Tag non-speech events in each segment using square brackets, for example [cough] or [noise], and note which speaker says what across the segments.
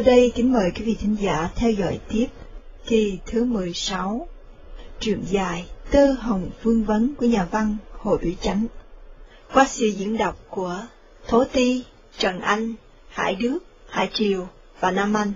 Speaker 1: Sau đây kính mời quý vị thính giả theo dõi tiếp kỳ thứ 16 Truyện dài Tơ Hồng Phương Vấn của nhà văn Hồ Biểu Chánh qua sự diễn đọc của Thố Ti, Trần Anh, Hải Đức, Hải Triều và Nam Anh.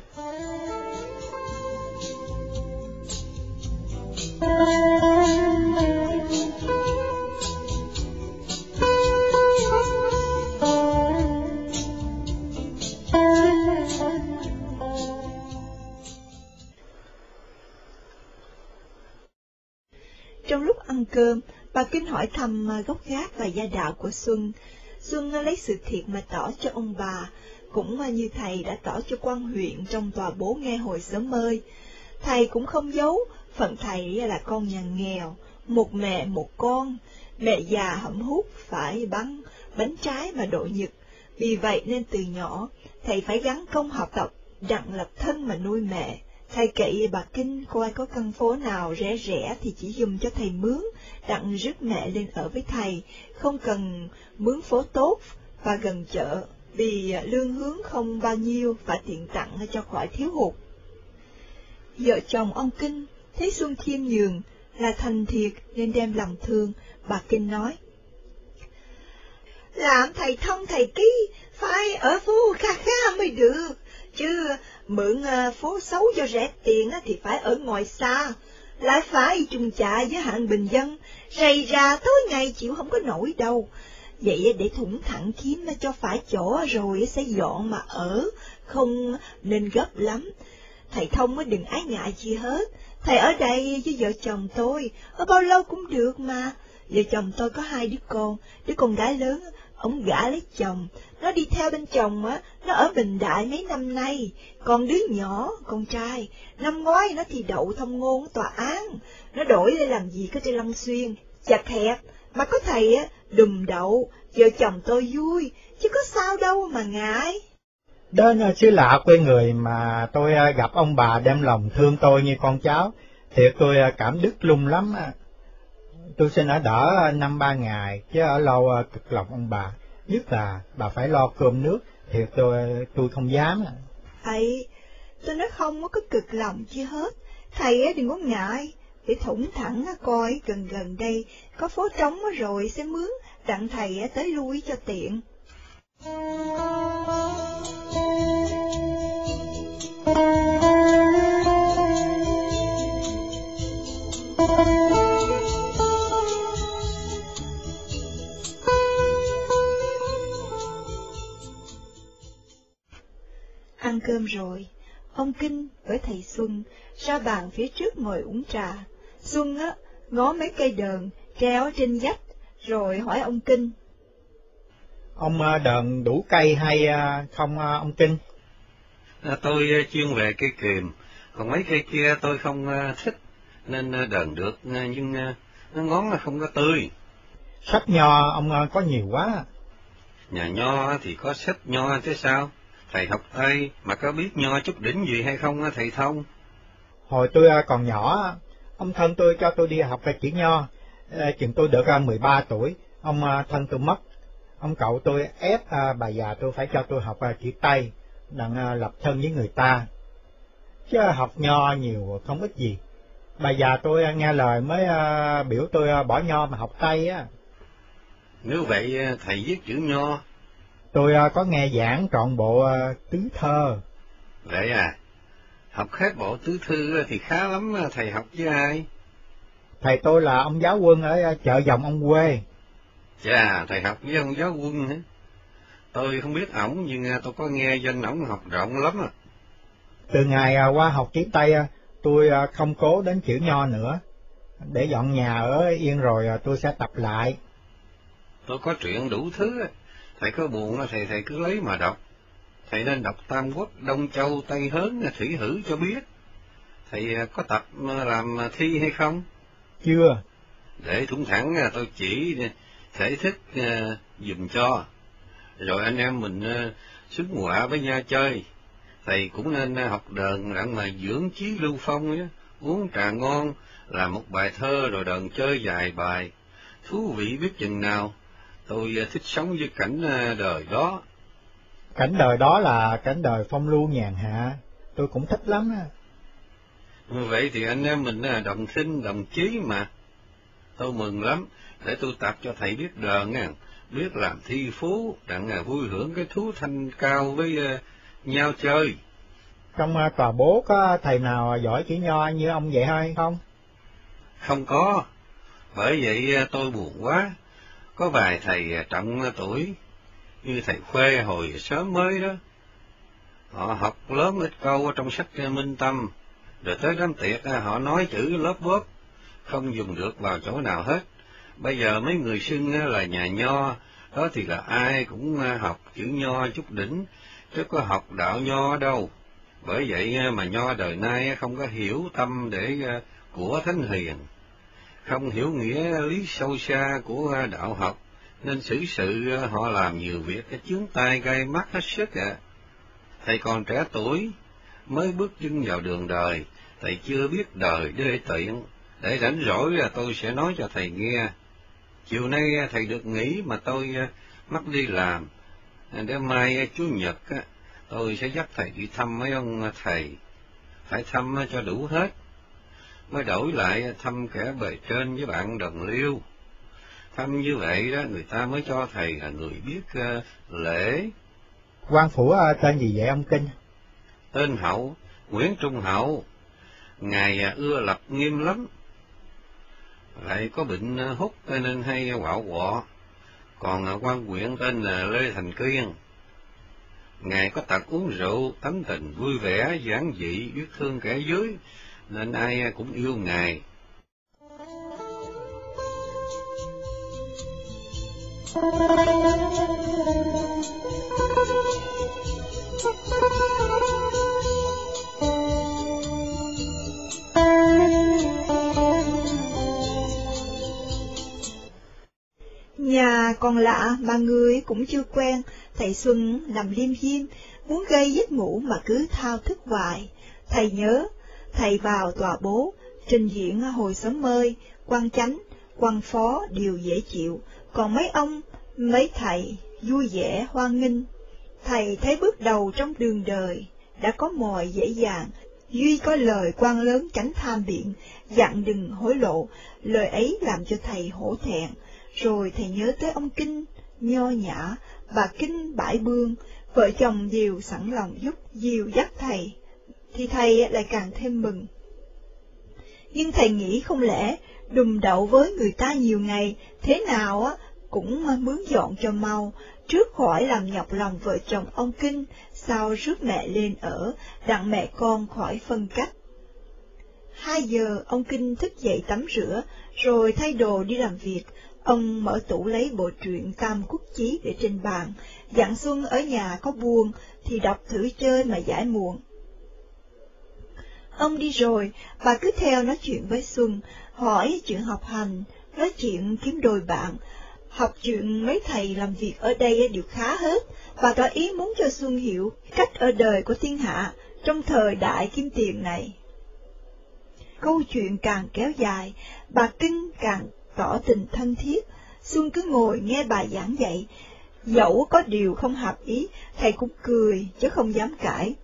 Speaker 1: Cơm, bà Kinh hỏi thăm à, gốc gác và gia đạo của Xuân. Xuân à, lấy sự thiệt mà tỏ cho ông bà, cũng à, như thầy đã tỏ cho quan huyện trong tòa bố nghe hồi sớm mơi. Thầy cũng không giấu, phận thầy là con nhà nghèo, một mẹ một con, mẹ già hẩm hút phải bắn bánh trái mà độ nhật. Vì vậy nên từ nhỏ, thầy phải gắn công học tập, đặng lập thân mà nuôi mẹ. Thầy kỵ bà Kinh coi có căn phố nào rẻ rẻ thì chỉ dùng cho thầy mướn, đặng rước mẹ lên ở với thầy, không cần mướn phố tốt và gần chợ, vì lương hướng không bao nhiêu và tiện tặng cho khỏi thiếu hụt. Vợ chồng ông Kinh thấy Xuân Khiêm Nhường là thành thiệt nên đem lòng thương, bà Kinh nói. Làm thầy thông thầy ký, phải ở phố kha kha mới được, chứ mượn ờ, phố xấu cho rẻ tiền thì phải ở ngoài xa, lại phải chung chạ với hạng bình dân, rầy ra tối ngày chịu không có nổi đâu. Vậy để thủng thẳng kiếm cho phải chỗ rồi sẽ dọn mà ở, không nên gấp lắm. Thầy thông mới đừng ái ngại chi hết, thầy ở đây với vợ chồng tôi, ở bao lâu cũng được mà. Vợ chồng tôi có hai đứa con, đứa con gái lớn, ông gả lấy chồng, nó đi theo bên chồng á, nó ở Bình Đại mấy năm nay, còn đứa nhỏ, con trai, năm ngoái nó thì đậu thông ngôn tòa án, nó đổi lên làm gì có trên Long Xuyên, chặt hẹp, mà có thầy á, đùm đậu, vợ chồng tôi vui, chứ có sao đâu mà ngại.
Speaker 2: Đến xứ lạ quê người mà tôi à, gặp ông bà đem lòng thương tôi như con cháu, thiệt tôi à, cảm đức lung lắm. À. Tôi xin ở đỡ năm ba ngày, chứ ở lâu cực lòng ông bà, nhất là bà phải lo cơm nước, thiệt tôi tôi không dám.
Speaker 1: Ấy, tôi nói không có cực lòng chi hết, thầy đừng có ngại, để thủng thẳng coi gần gần đây có phố trống rồi sẽ mướn, đặng thầy tới lui cho tiện. Ăn cơm rồi, ông Kinh với thầy Xuân ra bàn phía trước ngồi uống trà. Xuân á, ngó mấy cây đờn treo trên vách, rồi hỏi ông Kinh.
Speaker 2: Ông đờn đủ cây hay không ông Kinh?
Speaker 3: À, tôi chuyên về cây kiềm, còn mấy cây kia tôi không thích, nên đờn được, nhưng nó ngón không có tươi.
Speaker 2: Sách nho ông có nhiều quá.
Speaker 3: Nhà nho thì có sách nho chứ sao? Thầy học Tây mà có biết nho chút đỉnh gì hay không thầy Thông?
Speaker 2: Hồi tôi còn nhỏ, ông thân tôi cho tôi đi học về chữ nho, chừng tôi được 13 tuổi, ông thân tôi mất. Ông cậu tôi ép bà già tôi phải cho tôi học chữ Tây, đặng lập thân với người ta. Chứ học nho nhiều không ít gì. Bà già tôi nghe lời mới biểu tôi bỏ nho mà học Tây á.
Speaker 3: Nếu vậy thầy viết chữ nho.
Speaker 2: Tôi có nghe giảng trọn bộ tứ thơ.
Speaker 3: Vậy à? Học hết bộ tứ thư thì khá lắm, thầy học với ai?
Speaker 2: Thầy tôi là ông giáo quân ở chợ dòng ông quê.
Speaker 3: Chà, thầy học với ông giáo quân hả? Tôi không biết ổng, nhưng tôi có nghe danh ổng học rộng lắm à.
Speaker 2: Từ ngày qua học chữ Tây, tôi không cố đến chữ nho nữa. Để dọn nhà ở yên rồi tôi sẽ tập lại.
Speaker 3: Tôi có chuyện đủ thứ, thầy có buồn thầy thầy cứ lấy mà đọc. Thầy nên đọc Tam Quốc, Đông Châu, Tây Hớn, Thủy Hử cho biết. Thầy có tập làm thi hay không?
Speaker 2: Chưa.
Speaker 3: Để thủng thẳng tôi chỉ thể thích dùm cho. Rồi anh em mình xuất ngoại với nhau chơi. Thầy cũng nên học đờn đặng mà dưỡng trí lưu phong nhé. Uống trà ngon, làm một bài thơ rồi đờn chơi vài bài. Thú vị biết chừng nào. Tôi thích sống với cảnh đời đó.
Speaker 2: Cảnh đời đó là cảnh đời phong lưu nhàn hạ, tôi cũng thích lắm. á.
Speaker 3: Vậy thì anh em mình là đồng sinh, đồng chí mà. Tôi mừng lắm, để tôi tập cho thầy biết đờn nha, biết làm thi phú, đặng à, vui hưởng cái thú thanh cao với nhau chơi.
Speaker 2: Trong à, tòa bố có thầy nào giỏi chữ nho như ông vậy hay không?
Speaker 3: Không có, bởi vậy tôi buồn quá. Có vài thầy trọng tuổi, như thầy Khuê hồi sớm mới đó. Họ học lớn ít câu ở trong sách Minh Tâm, rồi tới đám tiệc họ nói chữ lớp bóp, không dùng được vào chỗ nào hết. Bây giờ mấy người xưng là nhà nho, đó thì là ai cũng học chữ nho chút đỉnh, chứ có học đạo nho đâu. Bởi vậy mà nho đời nay không có hiểu tâm để của thánh hiền, không hiểu nghĩa lý sâu xa của đạo học, nên xử sự ờ, họ làm nhiều việc cái chướng tai gây mắt hết sức ạ. Thầy còn trẻ tuổi, mới bước chân vào đường đời, thầy chưa biết đời đê tiện, để rảnh rỗi là tôi sẽ nói cho thầy nghe. Chiều nay ờ, thầy được nghỉ mà tôi mất mắc đi làm, để mai Chủ nhật tôi sẽ dắt thầy đi thăm mấy ông thầy, phải thăm cho đủ hết, mới đổi lại thăm kẻ bề trên với bạn đồng liêu. Thăm như vậy đó, người ta mới cho thầy là người biết ờ, lễ,
Speaker 2: quan phủ à, tên gì vậy ông Kinh?
Speaker 3: tên hậu, Nguyễn Trung Hậu. Ngài à, ưa lập nghiêm lắm, lại có bệnh à, hút nên hay quạo quọ. Còn à, quan huyện tên là Lê Thành Kiên. Ngài có tật uống rượu, tánh tình vui vẻ, giản dị, biết thương kẻ dưới, nên ai cũng yêu Ngài.
Speaker 1: Nhà còn lạ mà người cũng chưa quen, thầy Xuân nằm liêm diêm, muốn gây giấc ngủ mà cứ thao thức hoài. Thầy nhớ, thầy vào tòa bố, trình diện hồi sớm mơi, quan chánh, quan phó đều dễ chịu, còn mấy ông, mấy thầy vui vẻ hoan nghênh. Thầy thấy bước đầu trong đường đời, đã có mồi dễ dàng, duy có lời quan lớn tránh tham biện, dặn đừng hối lộ, lời ấy làm cho thầy hổ thẹn. Rồi thầy nhớ tới ông Kinh, nho nhã, bà Kinh bãi bương, vợ chồng đều sẵn lòng giúp dìu dắt thầy, thì thầy lại càng thêm mừng. Nhưng thầy nghĩ không lẽ đùm đậu với người ta nhiều ngày, thế nào á cũng mướn dọn cho mau, trước khỏi làm nhọc lòng vợ chồng ông Kinh, sau rước mẹ lên ở, đặng mẹ con khỏi phân cách. Hai giờ ông Kinh thức dậy tắm rửa, rồi thay đồ đi làm việc, Ông mở tủ lấy bộ truyện Tam Quốc Chí để trên bàn, dặn Xuân ở nhà có buồn thì đọc thử chơi mà giải muộn. Ông đi rồi, bà cứ theo nói chuyện với Xuân, hỏi chuyện học hành, nói chuyện kiếm đôi bạn, học chuyện mấy thầy làm việc ở đây đều khá hết, bà tỏ ý muốn cho Xuân hiểu cách ở đời của thiên hạ trong thời đại kim tiền này. Câu chuyện càng kéo dài, bà Kinh càng tỏ tình thân thiết, Xuân cứ ngồi nghe bà giảng dạy, dẫu có điều không hợp ý, thầy cũng cười chứ không dám cãi.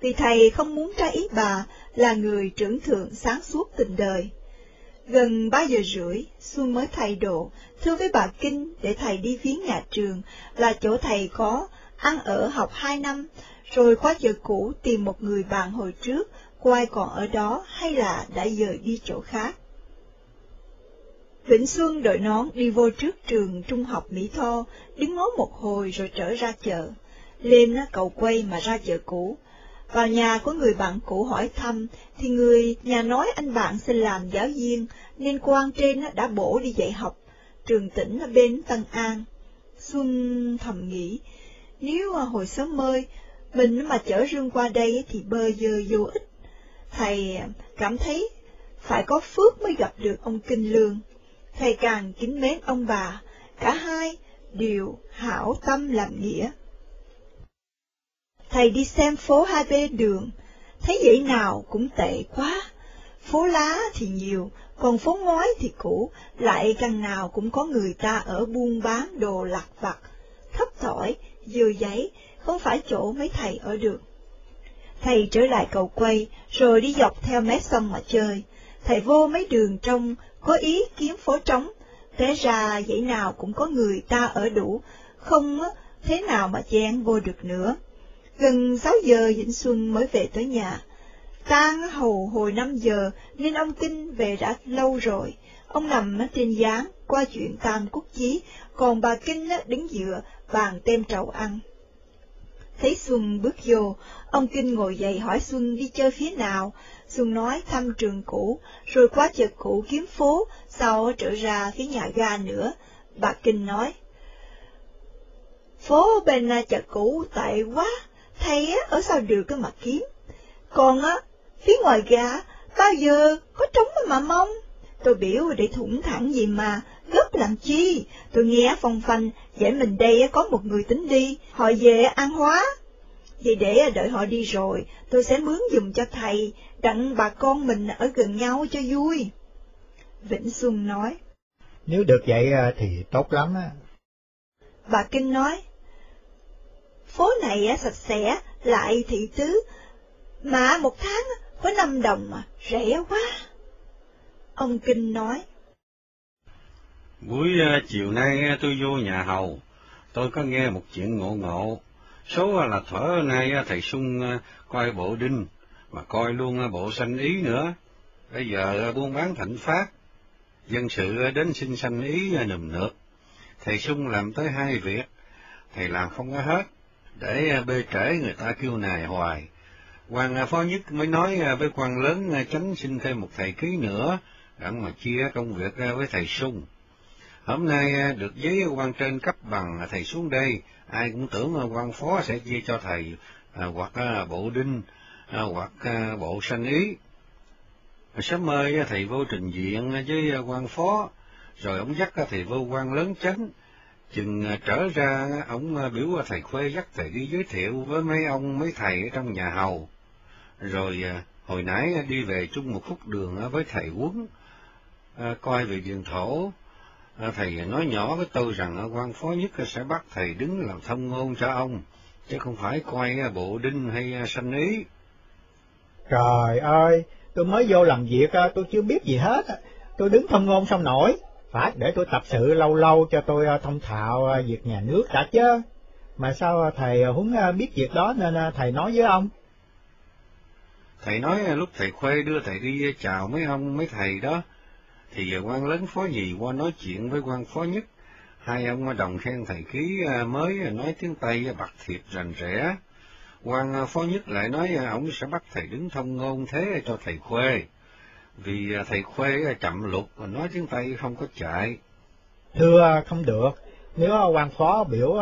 Speaker 1: Vì thầy không muốn trái ý bà là người trưởng thượng sáng suốt tình đời. Gần ba giờ rưỡi, Xuân mới thay đồ, thưa với bà Kinh để thầy đi viếng nhà trường, là chỗ thầy có, ăn ở học hai năm, rồi khóa giờ cũ tìm một người bạn hồi trước, quay còn ở đó hay là đã dời đi chỗ khác. Vĩnh Xuân đội nón đi vô trước trường trung học Mỹ Tho, đứng ngó một hồi rồi trở ra chợ. Lên cầu quay mà ra chợ cũ. Vào nhà của người bạn cũ hỏi thăm, thì người nhà nói anh bạn xin làm giáo viên, nên quan trên đã bổ đi dạy học, trường tỉnh ở bên Tân An. Xuân thầm nghĩ, nếu à, hồi sớm mơi, mình mà chở rương qua đây thì bơ dơ vô ích. Thầy à, cảm thấy phải có phước mới gặp được ông Kinh Lương thầy càng kính mến ông bà, cả hai đều hảo tâm làm nghĩa. Thầy đi xem phố hai bên đường, thấy vậy nào cũng tệ quá. Phố lá thì nhiều, còn phố ngói thì cũ, lại căn nào cũng có người ta ở buôn bán đồ lặt vặt, thấp tỏi, dừa giấy, không phải chỗ mấy thầy ở được. Thầy trở lại cầu quay, rồi đi dọc theo mé sông mà chơi. Thầy vô mấy đường trong, có ý kiếm phố trống, té ra dãy nào cũng có người ta ở đủ, không thế nào mà chen vô được nữa. Gần sáu giờ Vĩnh Xuân mới về tới nhà. Tan hầu hồi năm giờ nên ông Kinh về đã lâu rồi. Ông nằm trên gián qua chuyện tam quốc chí, còn bà Kinh đứng dựa bàn tem trầu ăn. Thấy Xuân bước vô, ông Kinh ngồi dậy hỏi Xuân đi chơi phía nào. Xuân nói thăm trường cũ, rồi qua chợ cũ kiếm phố, sau trở ra phía nhà ga nữa. Bà Kinh nói, Phố bên chợ cũ tệ quá, thầy á, ở sao được cái mà kiếm. Còn á, phía ngoài ga, bao giờ có trống mà mong. Tôi biểu để thủng thẳng gì mà, gấp làm chi. Tôi nghe phong phanh, vậy mình đây có một người tính đi, họ về ăn hóa. Vậy để đợi họ đi rồi, tôi sẽ mướn dùng cho thầy, đặng bà con mình ở gần nhau cho vui. Vĩnh Xuân nói.
Speaker 2: Nếu được vậy thì tốt lắm á.
Speaker 1: Bà Kinh nói, phố này sạch sẽ, lại thị tứ, mà một tháng có năm đồng mà, rẻ quá. Ông Kinh nói.
Speaker 3: Buổi à, chiều nay à, tôi vô nhà hầu, tôi có nghe một chuyện ngộ ngộ. Số à, là thở nay thầy Xuân coi bộ đinh, mà coi luôn bộ sanh ý nữa. Bây giờ buôn bán thịnh phát, dân sự đến xin sanh ý nùm nượp. Thầy Xuân làm tới hai việc, thầy làm không có hết, để à, bê trễ người ta kêu nài hoài. quan à, phó nhất mới nói à, với quan lớn tránh xin thêm một thầy ký nữa, đặng mà chia công việc với thầy sung. Hôm nay được giấy quan trên cấp bằng thầy xuống đây, ai cũng tưởng quan phó sẽ chia cho thầy hoặc bộ đinh, hoặc bộ sanh ý. Sớm mời thầy vô trình diện với quan phó, rồi ông dắt thầy vô quan lớn chánh, chừng à, trở ra ông à, biểu à, thầy khuê dắt thầy đi giới thiệu với mấy ông mấy thầy ở trong nhà hầu. Rồi hồi nãy đi về chung một khúc đường với thầy quấn, coi về điện thổ, thầy nói nhỏ với tôi rằng quan phó nhất sẽ bắt thầy đứng làm thông ngôn cho ông, chứ không phải coi bộ đinh hay sanh ý.
Speaker 2: Trời ơi, tôi mới vô làm việc, tôi chưa biết gì hết, tôi đứng thông ngôn xong nổi, phải để tôi tập sự lâu lâu cho tôi ờ, thông thạo ờ, việc nhà nước đã chứ. Mà sao ờ, thầy huấn biết việc đó nên thầy nói với ông?
Speaker 3: Thầy nói lúc thầy khuê đưa thầy đi chào mấy ông mấy thầy đó, thì quan lớn phó gì qua nói chuyện với quan phó nhất, hai ông đồng khen thầy ký mới nói tiếng Tây bạc thiệp rành rẽ. quan phó nhất lại nói ông sẽ bắt thầy đứng thông ngôn thế cho thầy khuê, vì thầy khuê chậm lục và nói tiếng Tây không có chạy.
Speaker 2: Thưa không được, nếu quan phó biểu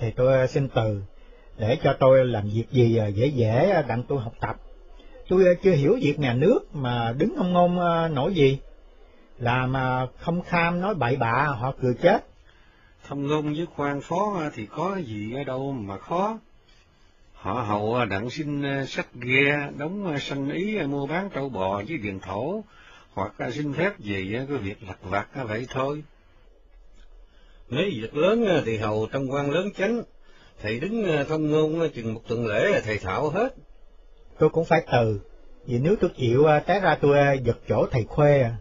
Speaker 2: thì tôi xin từ, để cho tôi làm việc gì dễ dễ đặng tôi học tập. Tôi chưa hiểu việc nhà nước mà đứng không ngôn nổi gì làm không kham nói bậy bạ họ cười chết.
Speaker 3: Thông ngôn với quan phó thì có gì ở đâu mà khó. Họ hầu đặng xin sách ghe, đóng sanh ý mua bán trâu bò với điện thổ, hoặc xin phép về cái việc lặt vặt vậy thôi. Mấy việc lớn thì hầu trong quan lớn chánh, thầy đứng thông ngôn chừng một tuần lễ thầy thạo hết.
Speaker 2: Tôi cũng phải từ, vì nếu tôi chịu té ra tôi giật chỗ thầy khuê à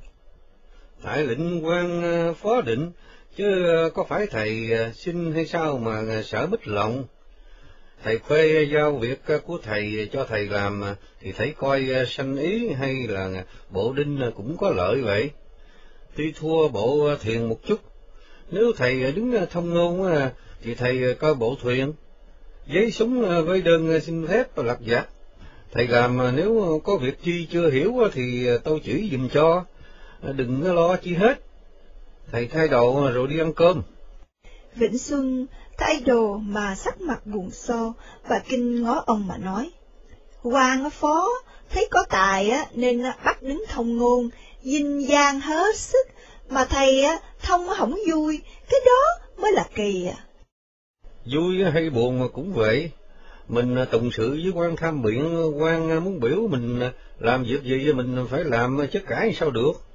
Speaker 3: tại lệnh quan phó định, chứ có phải thầy xin hay sao mà sợ bích lòng. Thầy phê giao việc ờ, của thầy ờ, cho thầy làm, ờ, thì thấy coi sanh ý hay là bộ đinh cũng có lợi vậy. Tuy thua bộ thiền một chút, nếu thầy đứng thông ngôn thì thầy coi bộ thuyền, giấy súng với đơn xin phép lặt vặt. Thầy làm nếu có việc chi chưa hiểu thì tôi chỉ dùm cho đừng lo chi hết. Thầy thay đồ rồi đi ăn cơm.
Speaker 1: Vĩnh Xuân thay đồ mà sắc mặt buồn so, và kinh ngó ông mà nói. Hoàng phó, thấy có tài á, nên bắt đứng thông ngôn, dinh giang hết sức, mà thầy á, thông không vui, cái đó mới là kỳ à.
Speaker 3: Vui hay buồn mà cũng vậy, mình à, tùng sự với quan tham biện, quan à, muốn biểu mình à, làm việc gì mình phải làm chứ cãi sao được.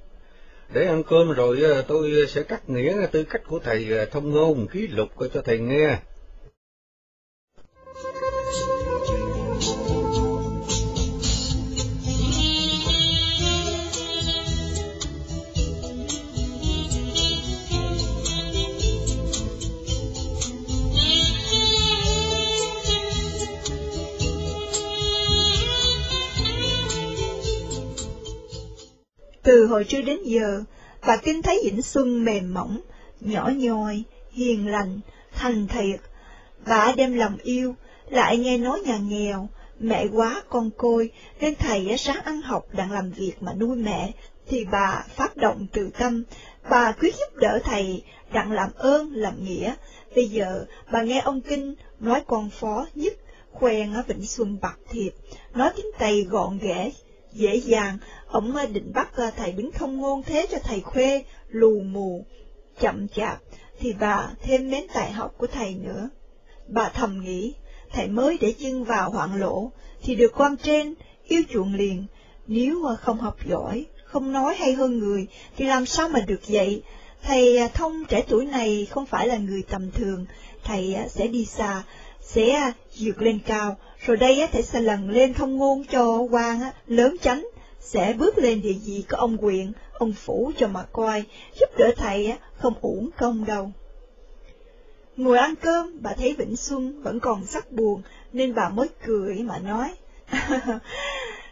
Speaker 3: Để ăn cơm rồi ờ, tôi ờ, sẽ cắt nghĩa tư cách của thầy ờ, thông ngôn, ký lục cho thầy nghe.
Speaker 1: Từ hồi trưa đến giờ, bà Kinh thấy Vĩnh Xuân mềm mỏng, nhỏ nhoi, hiền lành, thành thiệt. Bà đem lòng yêu, lại nghe nói nhà nghèo, mẹ quá con côi, nên thầy sáng ăn học đang làm việc mà nuôi mẹ, thì bà phát động từ tâm, bà quyết giúp đỡ thầy, đặng làm ơn, làm nghĩa. Bây giờ, bà nghe ông Kinh nói con phó nhất, khoen ở Vĩnh Xuân bạc thiệp, nói tiếng Tây gọn ghẽ, dễ dàng, ông định bắt ờ, thầy đứng thông ngôn thế cho thầy khuê, lù mù, chậm chạp, thì bà thêm mến tài học của thầy nữa. Bà thầm nghĩ, thầy mới để chân vào hoạn lộ, thì được quan trên, yêu chuộng liền, nếu ờ, không học giỏi, không nói hay hơn người, thì làm sao mà được vậy? Thầy ờ, thông trẻ tuổi này không phải là người tầm thường, thầy sẽ đi xa, sẽ vượt lên cao, rồi đây thầy sẽ lần lên thông ngôn cho quan lớn chánh, sẽ bước lên địa vị của ông quyền, ông phủ cho mà coi, giúp đỡ thầy không uổng công đâu. Ngồi ăn cơm, bà thấy Vĩnh Xuân vẫn còn sắc buồn, nên bà mới cười mà nói.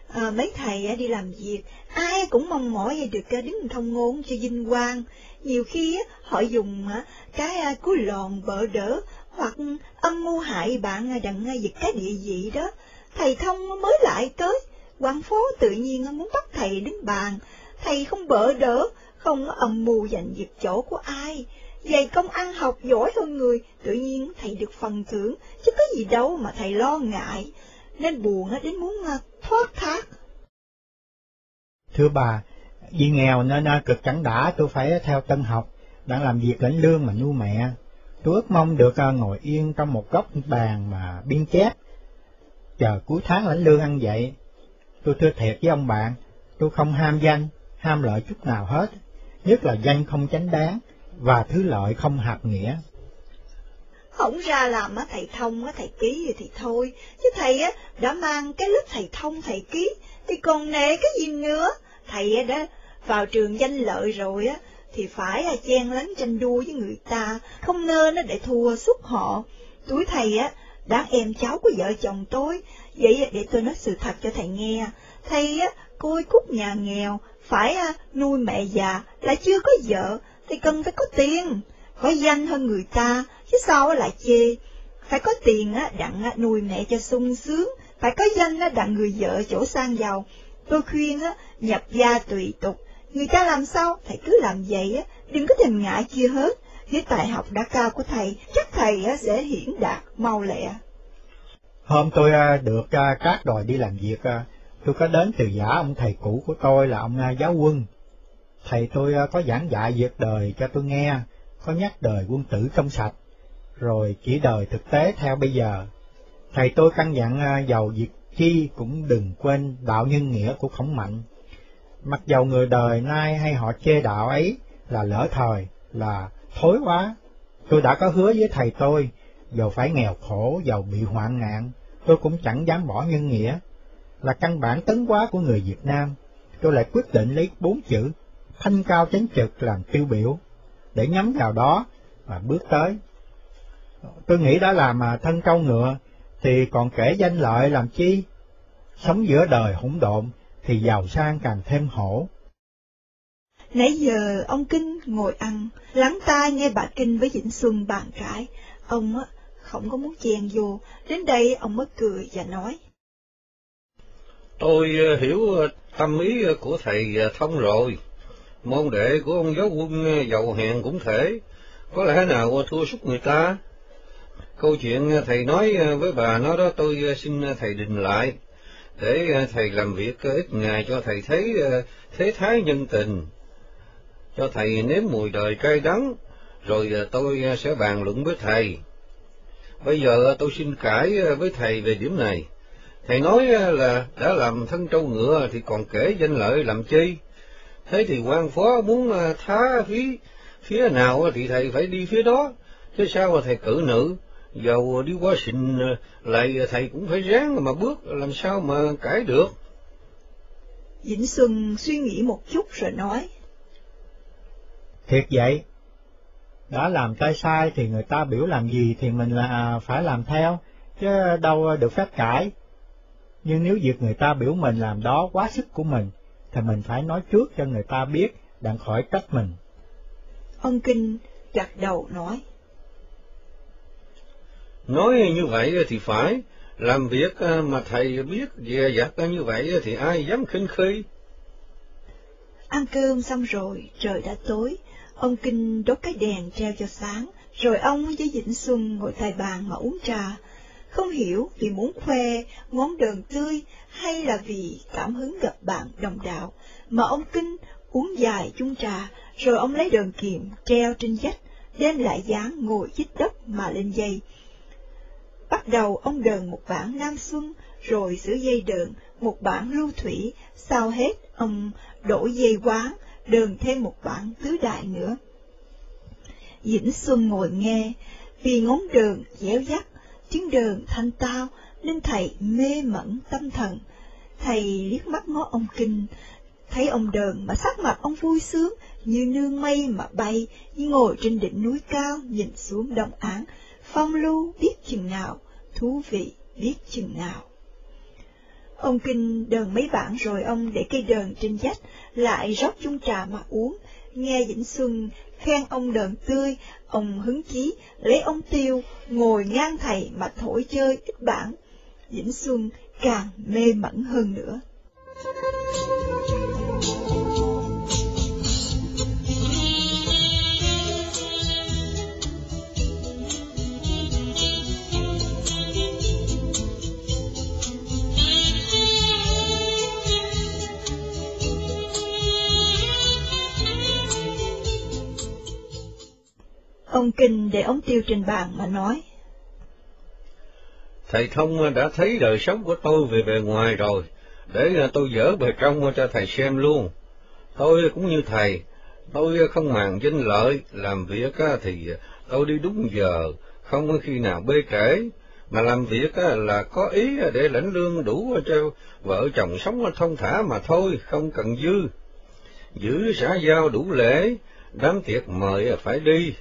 Speaker 1: à, [laughs] mấy thầy đi làm việc, ai cũng mong mỏi được à, đứng thông ngôn cho vinh quang. Nhiều khi họ dùng à, cái à, cú lòn bợ đỡ, hoặc âm mưu hại bạn đặng giật cái địa vị đó. Thầy thông mới lại tới, quán phố tự nhiên muốn bắt thầy đứng bàn. Thầy không bỡ đỡ, không âm mưu giành giật chỗ của ai dày công ăn học giỏi hơn người, tự nhiên thầy được phần thưởng, chứ có gì đâu mà thầy lo ngại, nên buồn đến muốn à, thoát thác.
Speaker 2: Thưa bà, vì nghèo nên à, cực chẳng đã tôi phải theo tân học, đang làm việc lãnh lương mà nuôi mẹ. Tôi ước mong được à, ngồi yên trong một góc bàn mà biên chép, chờ cuối tháng lãnh lương ăn vậy. Tôi thưa thiệt với ông bạn, tôi không ham danh, ham lợi chút nào hết, nhất là danh không chánh đáng, và thứ lợi không hạt nghĩa.
Speaker 1: Không ra làm á thầy thông á thầy ký thì thôi, chứ thầy á đã mang cái lớp thầy thông thầy ký, thì còn nể cái gì nữa, thầy á đã vào trường danh lợi rồi á, thì phải là chen lấn tranh đua với người ta, không nên nó để thua suốt họ. Túi thầy á, đáng em cháu của vợ chồng tôi, vậy để tôi nói sự thật cho thầy nghe. Thầy á, côi cút nhà nghèo, phải à, nuôi mẹ già, lại chưa có vợ, thì cần phải có tiền, có danh hơn người ta, chứ sao lại chê. Phải có tiền á, đặng à, nuôi mẹ cho sung sướng, phải có danh á, đặng người vợ chỗ sang giàu. Tôi khuyên á, nhập gia tùy tục, người ta làm sao, thầy cứ làm vậy á, đừng có thèm ngại chia hết. Với tài học đã cao của thầy, chắc thầy á, sẽ hiển đạt, mau lẹ.
Speaker 2: Hôm tôi à, được à, các đòi đi làm việc, à, tôi có đến từ giả ông thầy cũ của tôi là ông giáo quân, Thầy tôi có giảng dạy việc đời cho tôi nghe, có nhắc đời quân tử trong sạch, rồi chỉ đời thực tế theo bây giờ. Thầy tôi căn dặn giàu việc chi cũng đừng quên đạo nhân nghĩa của khổng mạnh. Mặc dầu người đời nay hay họ chê đạo ấy là lỡ thời, là thối quá, tôi đã có hứa với thầy tôi, dầu phải nghèo khổ, dầu bị hoạn nạn, tôi cũng chẳng dám bỏ nhân nghĩa, là căn bản tấn quá của người Việt Nam. Tôi lại quyết định lấy bốn chữ thanh cao chánh trực làm tiêu biểu, để nhắm vào đó và bước tới. Tôi nghĩ đã làm mà thân trâu ngựa, thì còn kể danh lợi làm chi? Sống giữa đời hỗn độn, thì giàu sang càng thêm hổ.
Speaker 1: Nãy giờ ông Kinh ngồi ăn, lắng tai nghe bà Kinh với Vĩnh Xuân bàn cãi. Ông á không có muốn chèn vô, đến đây ông mới cười và nói.
Speaker 3: Tôi ờ, hiểu ờ, tâm ý ờ, của thầy thông rồi môn đệ của ông giáo quân giàu hèn cũng thể, có lẽ nào thua sút người ta. Câu chuyện thầy nói với bà nó đó tôi xin thầy định lại, để thầy làm việc ít ngày cho thầy thấy thế thái nhân tình, cho thầy nếm mùi đời cay đắng, rồi tôi sẽ bàn luận với thầy. Bây giờ tôi xin cãi với thầy về điểm này. Thầy nói là đã làm thân trâu ngựa thì còn kể danh lợi làm chi? thế thì quan phó muốn à, thá phía phía nào thì thầy phải đi phía đó chứ sao mà thầy cử nữ dầu đi qua xịn lại thầy cũng phải ráng mà bước làm sao mà cãi được
Speaker 1: Vĩnh Xuân suy nghĩ một chút rồi nói
Speaker 2: thiệt vậy đã làm tay sai thì người ta biểu làm gì thì mình là phải làm theo chứ đâu được phép cãi nhưng nếu việc người ta biểu mình làm đó quá sức của mình thì mình phải nói trước cho người ta biết, đặng khỏi trách mình.
Speaker 1: Ông Kinh gật đầu nói.
Speaker 3: Nói như vậy thì phải, làm việc mà thầy biết dè dặt như vậy thì ai dám khinh khi.
Speaker 1: Ăn cơm xong rồi, trời đã tối, ông Kinh đốt cái đèn treo cho sáng, rồi ông với Vĩnh Xuân ngồi tại bàn mà uống trà. Không hiểu vì muốn khoe ngón đờn tươi hay là vì cảm hứng gặp bạn đồng đạo, mà ông Kinh uống dài chung trà, rồi ông lấy đờn kiềm treo trên vách, đem lại dáng ngồi chích đất mà lên dây. Bắt đầu ông đờn một bản Nam Xuân, rồi sửa dây đờn một bản Lưu Thủy, sau hết ông đổ dây quán, đờn thêm một bản Tứ Đại nữa. Dĩnh Xuân ngồi nghe, vì ngón đờn dẻo dắt, tiếng đờn thanh tao, nên thầy mê mẩn tâm thần. Thầy liếc mắt ngó ông Kinh, thấy ông đờn mà sắc mặt ông vui sướng, như nương mây mà bay, như ngồi trên đỉnh núi cao nhìn xuống đông án, phong lưu biết chừng nào, thú vị biết chừng nào. Ông Kinh đờn mấy bản rồi ông để cây đờn trên dách, lại rót chung trà mà uống, nghe Vĩnh Xuân khen ông đờn tươi, ông hứng chí, lấy ông tiêu, ngồi ngang thầy mà thổi chơi ít bản. Vĩnh Xuân càng mê mẩn hơn nữa. Ông Kinh để ống tiêu trên bàn mà nói.
Speaker 3: Thầy Thông đã thấy đời sống của tôi về bề ngoài rồi, để tôi dỡ bề trong cho thầy xem luôn. Tôi cũng như thầy, tôi không màng danh lợi, làm việc thì tôi đi đúng giờ, không khi nào bê trễ, mà làm việc là có ý để lãnh lương đủ cho vợ chồng sống thông thả mà thôi, không cần dư. Giữ xã giao đủ lễ, đám tiệc mời phải đi,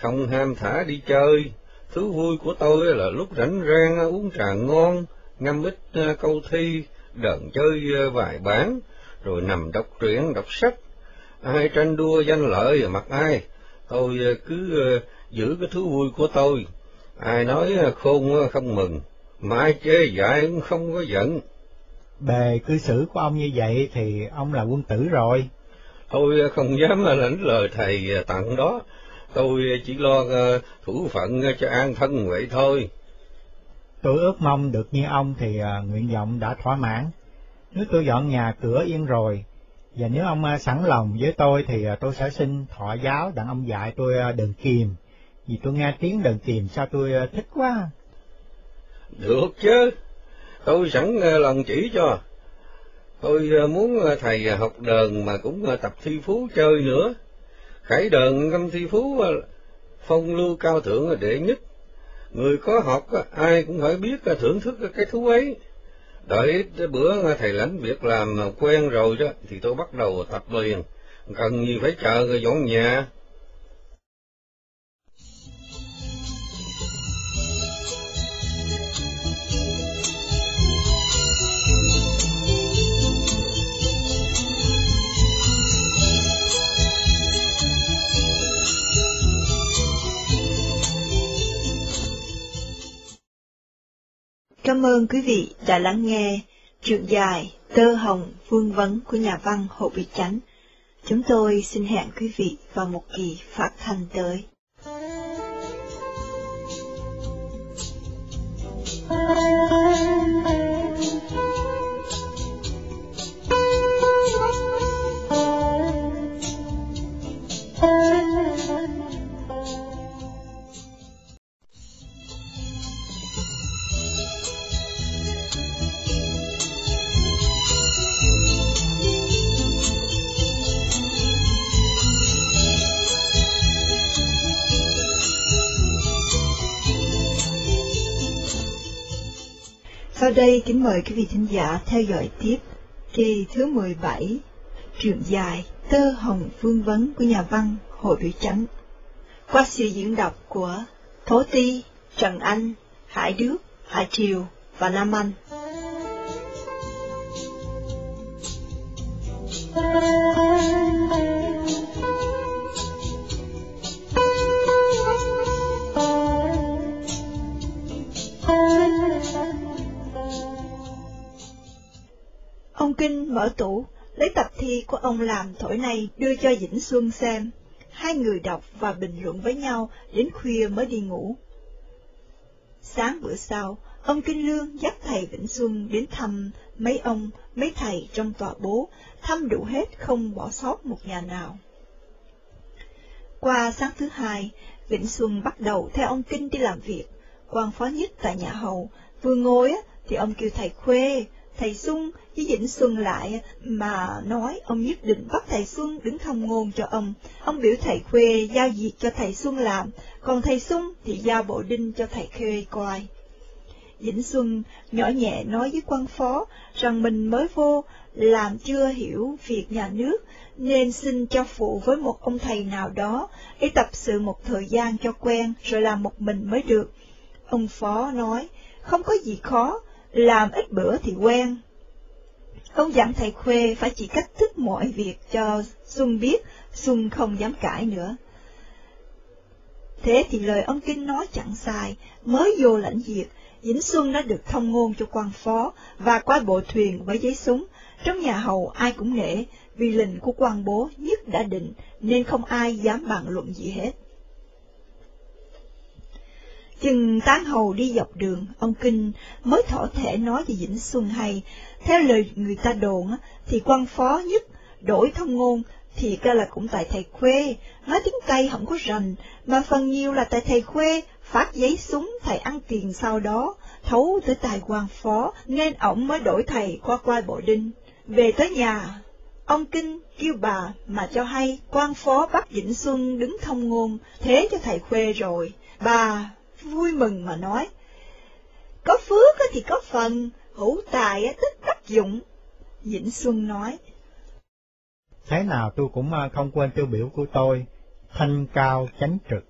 Speaker 3: không ham thả đi chơi. Thứ vui của tôi là lúc rảnh rang uống trà ngon, ngâm ít à, câu thi, đờn chơi vài bán, rồi nằm đọc truyện, đọc sách. Ai tranh đua danh lợi mặc ai, tôi à, cứ giữ cái thú vui của tôi. Ai nói khôn không mừng, mà ai chê dại cũng không có giận.
Speaker 2: Bề cư xử của ông như vậy thì ông là quân tử rồi.
Speaker 3: Tôi không dám lãnh lời thầy tặng đó, tôi chỉ lo ờ, thủ phận cho an thân vậy thôi.
Speaker 2: Tôi ước mong được như ông thì ờ, nguyện vọng đã thỏa mãn. Nếu tôi dọn nhà cửa yên rồi, và nếu ông ờ, sẵn lòng với tôi thì tôi sẽ xin thọ giáo đặng ông dạy tôi đờn kìm, vì tôi nghe tiếng đờn kìm sao tôi thích quá.
Speaker 3: Được chứ, tôi sẵn lòng chỉ cho. Tôi muốn thầy học đờn mà cũng tập thi phú chơi nữa khải đờn ngâm thi phú à, phong lưu cao thượng đệ nhất. Người có học à, ai cũng phải biết à, thưởng thức cái thú ấy. Đợi bữa thầy lãnh việc làm quen rồi đó, thì tôi bắt đầu tập liền cần gì phải chờ người dọn nhà?
Speaker 1: Cảm ơn quý vị đã lắng nghe truyện dài Tơ Hồng Vương Vấn của nhà văn Hồ Bị Chánh. Chúng tôi xin hẹn quý vị vào một kỳ phát thanh tới. Sau đây kính mời quý vị thính giả theo dõi tiếp kỳ thứ 17, truyện dài Tơ Hồng Phương Vấn của nhà văn Hồ Thủy Chánh. Qua sự diễn đọc của Thố Ti, Trần Anh, Hải Đức, Hải Triều và Nam Anh. Kinh mở tủ, lấy tập thi của ông làm thổi này đưa cho Vĩnh Xuân xem. Hai người đọc và bình luận với nhau đến khuya mới đi ngủ. Sáng bữa sau, ông Kinh Lương dắt thầy Vĩnh Xuân đến thăm mấy ông, mấy thầy trong tòa bố, thăm đủ hết không bỏ sót một nhà nào. Qua sáng thứ hai, Vĩnh Xuân bắt đầu theo ông Kinh đi làm việc, quan phó nhất tại nhà hầu, vừa ngồi thì ông kêu thầy Khuê, thầy Xuân với Vĩnh Xuân lại mà nói ông nhất định bắt thầy Xuân đứng thông ngôn cho ông. Ông biểu thầy Khuê giao việc cho thầy Xuân làm, còn thầy Xuân thì giao bộ đinh cho thầy Khuê coi. Vĩnh Xuân nhỏ nhẹ nói với quan phó rằng mình mới vô, làm chưa hiểu việc nhà nước, nên xin cho phụ với một ông thầy nào đó, để tập sự một thời gian cho quen, rồi làm một mình mới được. Ông phó nói, không có gì khó, làm ít bữa thì quen. Ông dặn thầy Khuê phải chỉ cách thức mọi việc cho Xuân biết, Xuân không dám cãi nữa. Thế thì lời ông Kinh nói chẳng sai, mới vô lãnh việc, Vĩnh Xuân đã được thông ngôn cho quan phó và qua bộ thuyền với giấy súng. Trong nhà hầu ai cũng nể, vì lệnh của quan bố nhất đã định, nên không ai dám bàn luận gì hết. Chừng tán hầu đi dọc đường, ông Kinh mới thỏ thể nói về Vĩnh Xuân hay, theo lời người ta đồn thì quan phó nhất đổi thông ngôn thì ra là cũng tại thầy Khuê, nói tiếng Tây không có rành, mà phần nhiều là tại thầy Khuê, phát giấy súng thầy ăn tiền sau đó, thấu tới tài quan phó, nên ổng mới đổi thầy qua quai bộ đinh. Về tới nhà, ông Kinh kêu bà mà cho hay quan phó bắt Vĩnh Xuân đứng thông ngôn, thế cho thầy Khuê rồi. Bà vui mừng mà nói, có phước thì có phần, hữu tài tức tác dụng. Vĩnh Xuân nói,
Speaker 2: Thế nào tôi cũng à, không quên tiêu biểu của tôi, thanh cao chánh trực.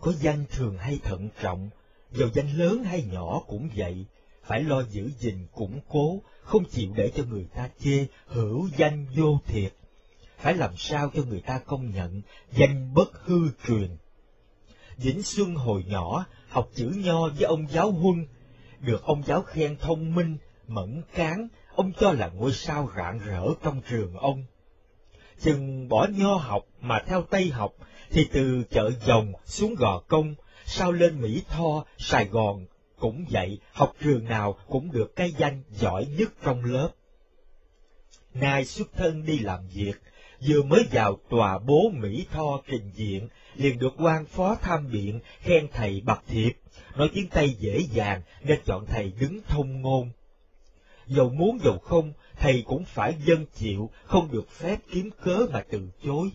Speaker 4: Có danh thường hay thận trọng, dầu danh lớn hay nhỏ cũng vậy, phải lo giữ gìn củng cố, không chịu để cho người ta chê, hữu danh vô thiệt. Phải làm sao cho người ta công nhận, danh bất hư truyền. Vĩnh Xuân hồi nhỏ, học chữ nho với ông giáo huân, được ông giáo khen thông minh, mẫn cán, ông cho là ngôi sao rạng rỡ trong trường ông. Chừng bỏ nho học mà theo Tây học, thì từ chợ dòng xuống Gò Công, sau lên Mỹ Tho, Sài Gòn, cũng vậy, học trường nào cũng được cái danh giỏi nhất trong lớp. Nay xuất thân đi làm việc, vừa mới vào tòa bố Mỹ Tho trình diện, liền được quan phó tham biện khen thầy bậc thiệp, nói tiếng Tây dễ dàng nên chọn thầy đứng thông ngôn. Dầu muốn dầu không, thầy cũng phải dân chịu, không được phép kiếm cớ mà từ chối.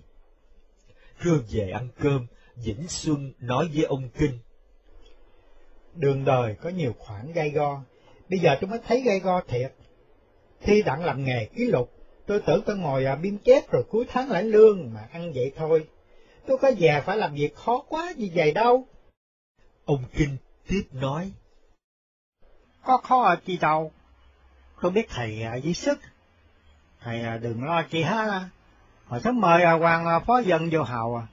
Speaker 4: Trưa về ăn cơm, Vĩnh Xuân nói với ông Kinh.
Speaker 2: Đường đời có nhiều khoản gai go, bây giờ tôi mới thấy gai go thiệt. Thi đặng làm nghề ký lục, tôi tưởng tôi ngồi à, biên chép rồi cuối tháng lãnh lương mà ăn vậy thôi. Tôi có già phải làm việc khó quá như vậy đâu.
Speaker 4: Ông Kinh tiếp nói.
Speaker 2: Có khó chi đâu, tôi biết thầy à, với sức. Thầy à, đừng lo chi hết, hồi sớm mời à, quan à, phó dân vô hầu à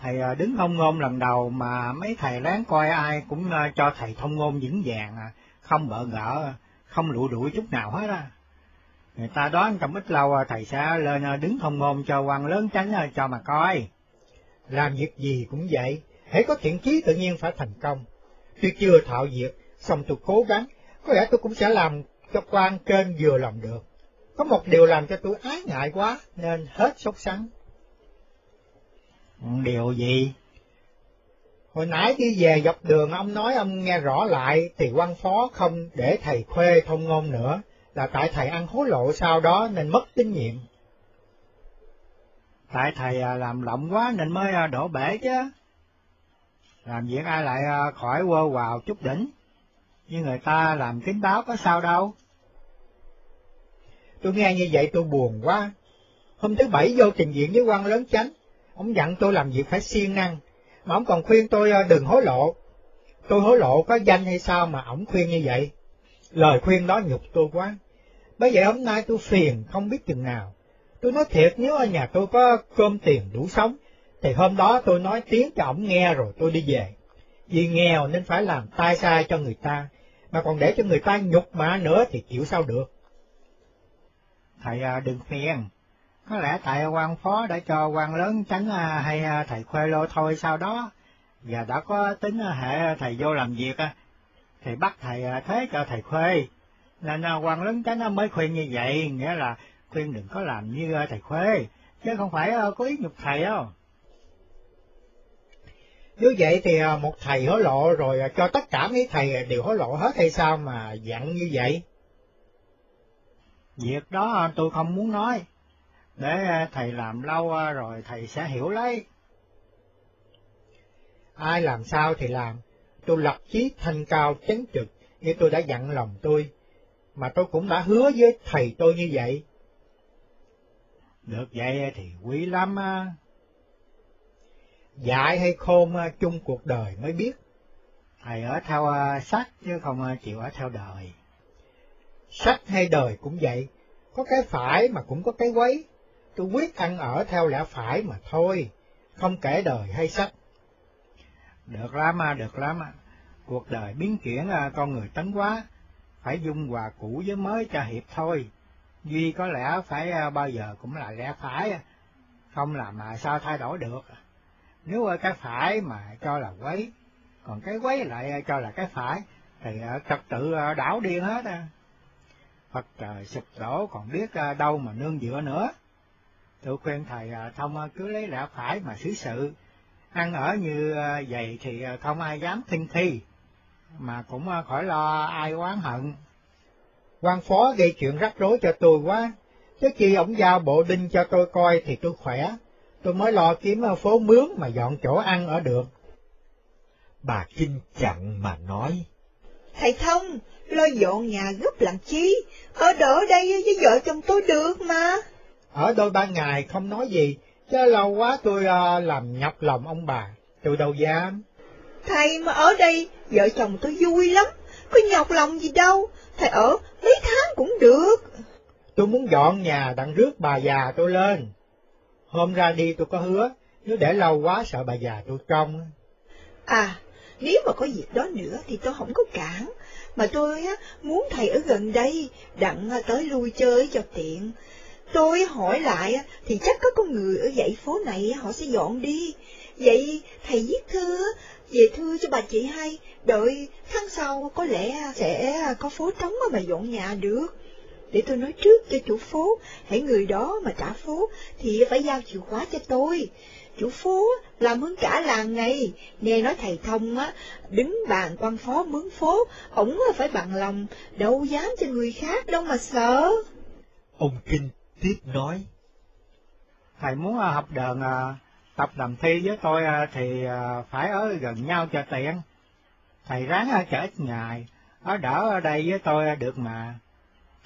Speaker 2: thầy à, đứng thông ngôn lần đầu mà mấy thầy láng coi ai cũng à, cho thầy thông ngôn vững vàng, à, không bỡ ngỡ, không lụ đuổi chút nào hết á. Người ta đoán trong ít lâu à, thầy sẽ lên đứng thông ngôn cho quan lớn tránh cho mà coi. Làm việc gì cũng vậy, hãy có thiện chí tự nhiên phải thành công. Tôi chưa thạo việc, xong tôi cố gắng, có lẽ tôi cũng sẽ làm cho quan trên vừa lòng được. Có một điều làm cho tôi ái ngại quá, nên hết sốt sắng. Điều gì? Hồi nãy đi về dọc đường ông nói ông nghe rõ lại thì quan phó không để thầy khuê thông ngôn nữa, là tại thầy ăn hối lộ sau đó nên mất tín nhiệm. Tại thầy à, làm lộng quá nên mới à, đổ bể chứ. Làm việc ai lại à, khỏi quơ vào chút đỉnh, như người ta làm kín báo có sao đâu. Tôi nghe như vậy tôi buồn quá. Hôm thứ bảy vô trình diện với quan lớn chánh, Ông dặn tôi làm việc phải siêng năng, mà ông còn khuyên tôi ờ, đừng hối lộ. Tôi hối lộ có danh hay sao mà ổng khuyên như vậy? Lời khuyên đó nhục tôi quá. Bởi vậy hôm nay tôi phiền không biết chừng nào. Tôi nói thiệt nếu ở nhà tôi có cơm tiền đủ sống, thì hôm đó tôi nói tiếng cho ổng nghe rồi tôi đi về. Vì nghèo nên phải làm tai sai cho người ta, mà còn để cho người ta nhục mạ nữa thì chịu sao được. Thầy à, đừng phiền, có lẽ tại quan phó đã cho quan lớn tránh à, hay à, thầy khuê lô thôi sau đó, và đã có tính hệ thầy vô làm việc, thì bắt thầy thế cho thầy khuê, nên quan lớn tránh mới khuyên như vậy, nghĩa là khuyên đừng có làm như thầy khuê, chứ không phải có ý nhục thầy đâu. Nếu vậy thì một thầy hối lộ rồi cho tất cả mấy thầy đều hối lộ hết hay sao mà dặn như vậy? Việc đó tôi không muốn nói, để à, thầy làm lâu à, rồi thầy sẽ hiểu lấy. Ai làm sao thì làm, tôi lập chí thanh cao chấn trực như tôi đã dặn lòng tôi, mà tôi cũng đã hứa với thầy tôi như vậy. Được vậy thì quý lắm à. á. Dạy hay khôn chung cuộc đời mới biết. Thầy ở theo sách chứ không chịu ở theo đời. Sách hay đời cũng vậy, có cái phải mà cũng có cái quấy. Tôi quyết ăn ở theo lẽ phải mà thôi, không kể đời hay sách. Được lắm, à, được lắm. À. Cuộc đời biến chuyển à, con người tấn quá, phải dung hòa cũ với mới cho hiệp thôi. Duy có lẽ phải bao giờ cũng là lẽ phải, không làm mà sao thay đổi được. Nếu ở cái phải mà cho là quấy, còn cái quấy lại cho là cái phải, thì trật tự đảo điên hết. Phật trời sụp đổ còn biết à, đâu mà nương dựa nữa. Tôi khuyên thầy à, thông cứ lấy lẽ phải mà xử sự, ăn ở như vậy thì không ai dám thinh thi, mà cũng khỏi lo ai oán hận. quan phó gây chuyện rắc rối cho tôi quá, chứ khi ổng giao bộ đinh cho tôi coi thì tôi khỏe, tôi mới lo kiếm phố mướn mà dọn chỗ ăn ở được.
Speaker 4: Bà Kinh chặn mà nói.
Speaker 1: Thầy Thông, lo dọn nhà gấp làm chi, ở đỡ đây với vợ chồng tôi được mà.
Speaker 2: Ở đôi ba ngày không nói gì, chứ lâu quá tôi uh, làm nhọc lòng ông bà, tôi đâu dám.
Speaker 1: Thầy mà ở đây, vợ chồng tôi vui lắm, có nhọc lòng gì đâu, thầy ở mấy tháng cũng được.
Speaker 2: Tôi muốn dọn nhà đặng rước bà già tôi lên. Hôm ra đi tôi có hứa, nếu để lâu quá sợ bà già tôi trông.
Speaker 1: À, nếu mà có việc đó nữa thì tôi không có cản, mà tôi á muốn thầy ở gần đây, đặng à, tới lui chơi cho tiện. Tôi hỏi lại thì chắc có con người ở dãy phố này họ sẽ dọn đi. Vậy thầy viết thư về thư cho bà chị hay, đợi tháng sau có lẽ sẽ à, có phố trống mà dọn nhà được. Để tôi nói trước cho chủ phố, hãy người đó mà trả phố thì phải giao chìa khóa cho tôi. Chủ phố làm hơn cả làng này, nghe nói thầy thông á, đứng bàn quan phó mướn phố, ổng phải bằng lòng, đâu dám cho người khác đâu mà sợ.
Speaker 4: Ông Kinh tiếp nói.
Speaker 2: Thầy muốn học đờn tập làm thi với tôi thì phải ở gần nhau cho tiện. Thầy ráng chở ít ngày, ở đỡ ở đây với tôi được mà.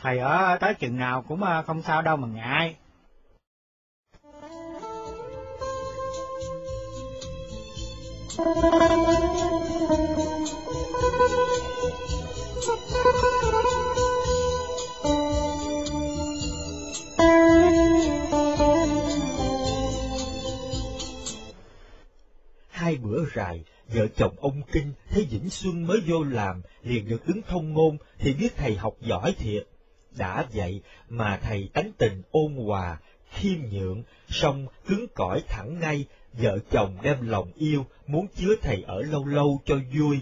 Speaker 2: Thầy ở tới chừng nào cũng không sao đâu mà ngại.
Speaker 4: Hai bữa rày, vợ chồng ông Kinh thấy Vĩnh Xuân mới vô làm, liền được đứng thông ngôn, thì biết thầy học giỏi thiệt. Đã vậy mà thầy tánh tình ôn hòa, khiêm nhượng, song cứng cỏi thẳng ngay, vợ chồng đem lòng yêu, muốn chứa thầy ở lâu lâu cho vui.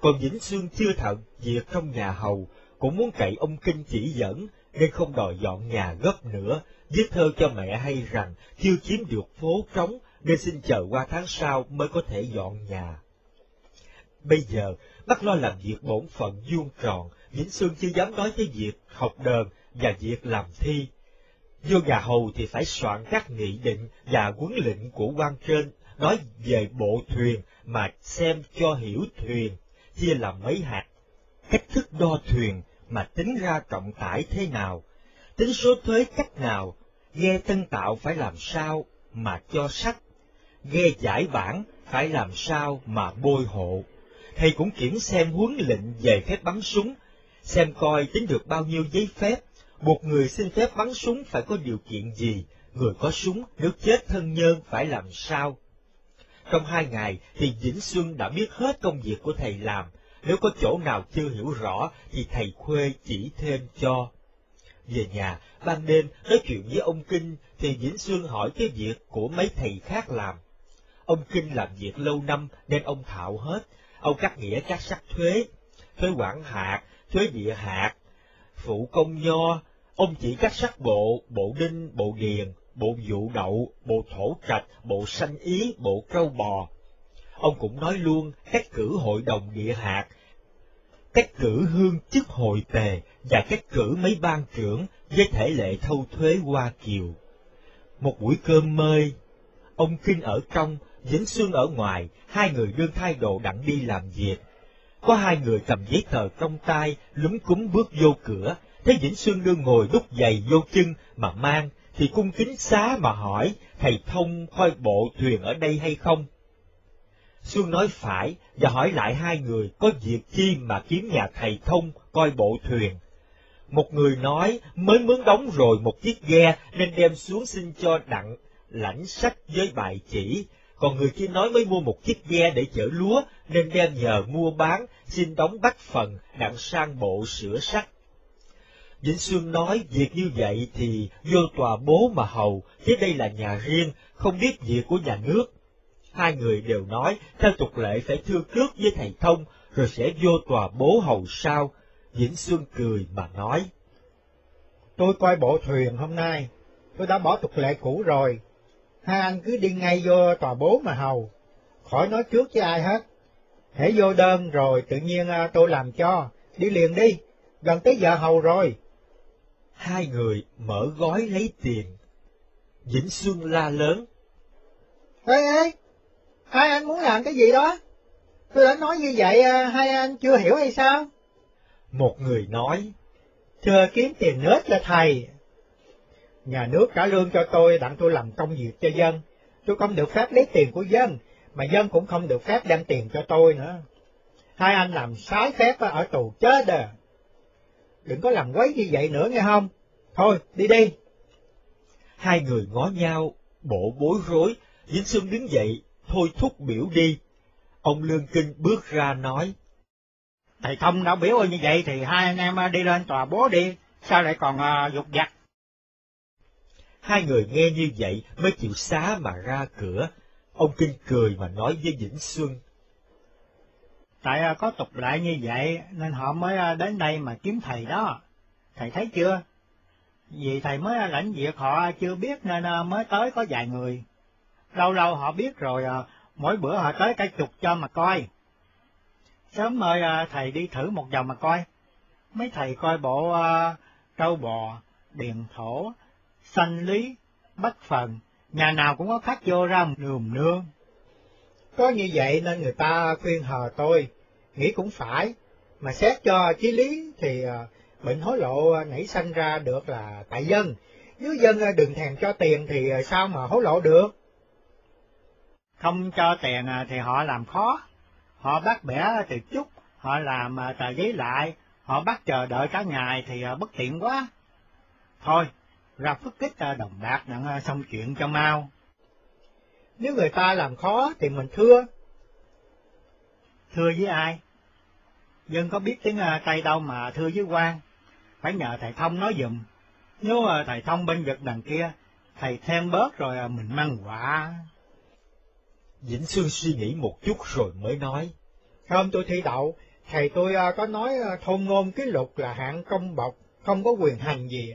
Speaker 4: Còn Vĩnh Sương chưa thận việc trong nhà hầu, cũng muốn cậy ông Kinh chỉ dẫn, nên không đòi dọn nhà gấp nữa, viết thơ cho mẹ hay rằng chưa chiếm được phố trống, nên xin chờ qua tháng sau mới có thể dọn nhà. Bây giờ, bắt lo làm việc bổn phận vuông tròn, Vĩnh Sương chưa dám nói tới việc học đờn và việc làm thi vua nhà hầu thì phải soạn các nghị định và huấn lệnh của quan trên, nói về bộ thuyền mà xem cho hiểu thuyền, chia làm mấy hạt. Cách thức đo thuyền mà tính ra trọng tải thế nào, tính số thuế cách nào, ghe tân tạo phải làm sao mà cho sách, ghe giải bản phải làm sao mà bôi hộ. Thầy cũng kiểm xem huấn lệnh về phép bắn súng, xem coi tính được bao nhiêu giấy phép, một người xin phép bắn súng phải có điều kiện gì, người có súng nếu chết thân nhân phải làm sao. Trong hai ngày thì Vĩnh Xuân đã biết hết công việc của thầy làm, nếu có chỗ nào chưa hiểu rõ thì thầy Khuê chỉ thêm cho. Về nhà, ban đêm nói chuyện với ông Kinh thì Vĩnh Xuân hỏi cái việc của mấy thầy khác làm. Ông Kinh làm việc lâu năm nên ông thạo hết, ông cắt nghĩa các sắc thuế, thuế quản hạt, thuế địa hạt, phụ công nho, ông chỉ các sắc bộ, bộ đinh, bộ điền, bộ vụ đậu, bộ thổ trạch, bộ sanh ý, bộ trâu bò. Ông cũng nói luôn cách cử hội đồng địa hạt, cách cử hương chức hội tề và cách cử mấy ban trưởng với thể lệ thâu thuế Hoa Kiều. Một buổi cơm mơi, ông Kinh ở trong, dính Xuân ở ngoài, hai người đương thay đồ đặng đi làm việc. Có hai người cầm giấy tờ trong tay, lúng cúng bước vô cửa, thấy Vĩnh Xuân đương ngồi đúc giày vô chân mà mang, thì cung kính xá mà hỏi, thầy thông coi bộ thuyền ở đây hay không? Xuân nói phải, và hỏi lại hai người có việc chi mà kiếm nhà thầy thông coi bộ thuyền. Một người nói mới mướn đóng rồi một chiếc ghe nên đem xuống xin cho đặng lãnh sách với bài chỉ, còn người kia nói mới mua một chiếc ghe để chở lúa nên đem nhờ mua bán xin đóng bắt phần đặng sang bộ sửa sách. Vĩnh Sương nói việc như vậy thì vô tòa bố mà hầu, chứ đây là nhà riêng, không biết việc của nhà nước. Hai người đều nói, theo tục lệ phải thưa trước với thầy thông, rồi sẽ vô tòa bố hầu sau. Vĩnh Sương cười mà nói.
Speaker 2: Tôi coi bộ thuyền hôm nay, tôi đã bỏ tục lệ cũ rồi. Hai anh cứ đi ngay vô tòa bố mà hầu, khỏi nói trước với ai hết. Hãy vô đơn rồi tự nhiên à, tôi làm cho, đi liền đi, gần tới giờ hầu rồi.
Speaker 4: Hai người mở gói lấy tiền. Vĩnh Xuân la lớn.
Speaker 2: Ê ê, hai anh muốn làm cái gì đó? Tôi đã nói như vậy, à, hai anh chưa hiểu hay sao?
Speaker 4: Một người nói.
Speaker 2: Thưa kiếm tiền nước cho thầy. Nhà nước trả lương cho tôi đặng tôi làm công việc cho dân. Tôi không được phép lấy tiền của dân, mà dân cũng không được phép đem tiền cho tôi nữa. Hai anh làm sái phép ở tù chết à. Đừng có làm quấy như vậy nữa nghe không? Thôi, đi đi.
Speaker 4: Hai người ngó nhau, bộ bối rối, Vĩnh Xuân đứng dậy, thôi thúc biểu đi. Ông Lương Kinh bước ra nói.
Speaker 2: Thầy Thông đã biểu như vậy thì hai anh em đi lên tòa bố đi, sao lại còn uh, dục giặt?
Speaker 4: Hai người nghe như vậy mới chịu xá mà ra cửa. Ông Kinh cười mà nói với Vĩnh Xuân.
Speaker 2: Tại à, có tục lại như vậy nên họ mới à, đến đây mà kiếm thầy đó. Thầy thấy chưa? Vì thầy mới à, lãnh việc họ chưa biết nên mới tới có vài người. Lâu lâu họ biết rồi, mỗi bữa họ tới cả chục cho mà coi. Sớm mời thầy đi thử một vòng mà coi. Mấy thầy coi bộ trâu bò, điền thổ, sanh lý, bất phần, nhà nào cũng có khách vô ra nườm nương. Có như vậy nên người ta khuyên hờ tôi, nghĩ cũng phải, mà xét cho chí lý thì ờ, bệnh hối lộ nảy sanh ra được là tại dân, nếu dân ờ, đừng thèm cho tiền thì ờ, sao mà hối lộ được? Không cho tiền thì họ làm khó, họ bắt bẻ từ chút, họ làm tờ giấy lại, họ bắt chờ đợi cả ngày thì bất tiện quá. Thôi, ra phức kích đồng bạc đặng xong chuyện cho mau. Nếu người ta làm khó thì mình thưa. Thưa với ai? Dân có biết tiếng Tây đâu mà thưa với quan, phải nhờ thầy Thông nói dùm. Nếu thầy Thông bên vực đằng kia, thầy thêm bớt rồi mình mang quả.
Speaker 4: Vĩnh Xuân suy nghĩ một chút rồi mới nói.
Speaker 2: Hôm tôi thi đậu, thầy tôi có nói thôn ngôn ký luật là hạng công bộc, không có quyền hành gì,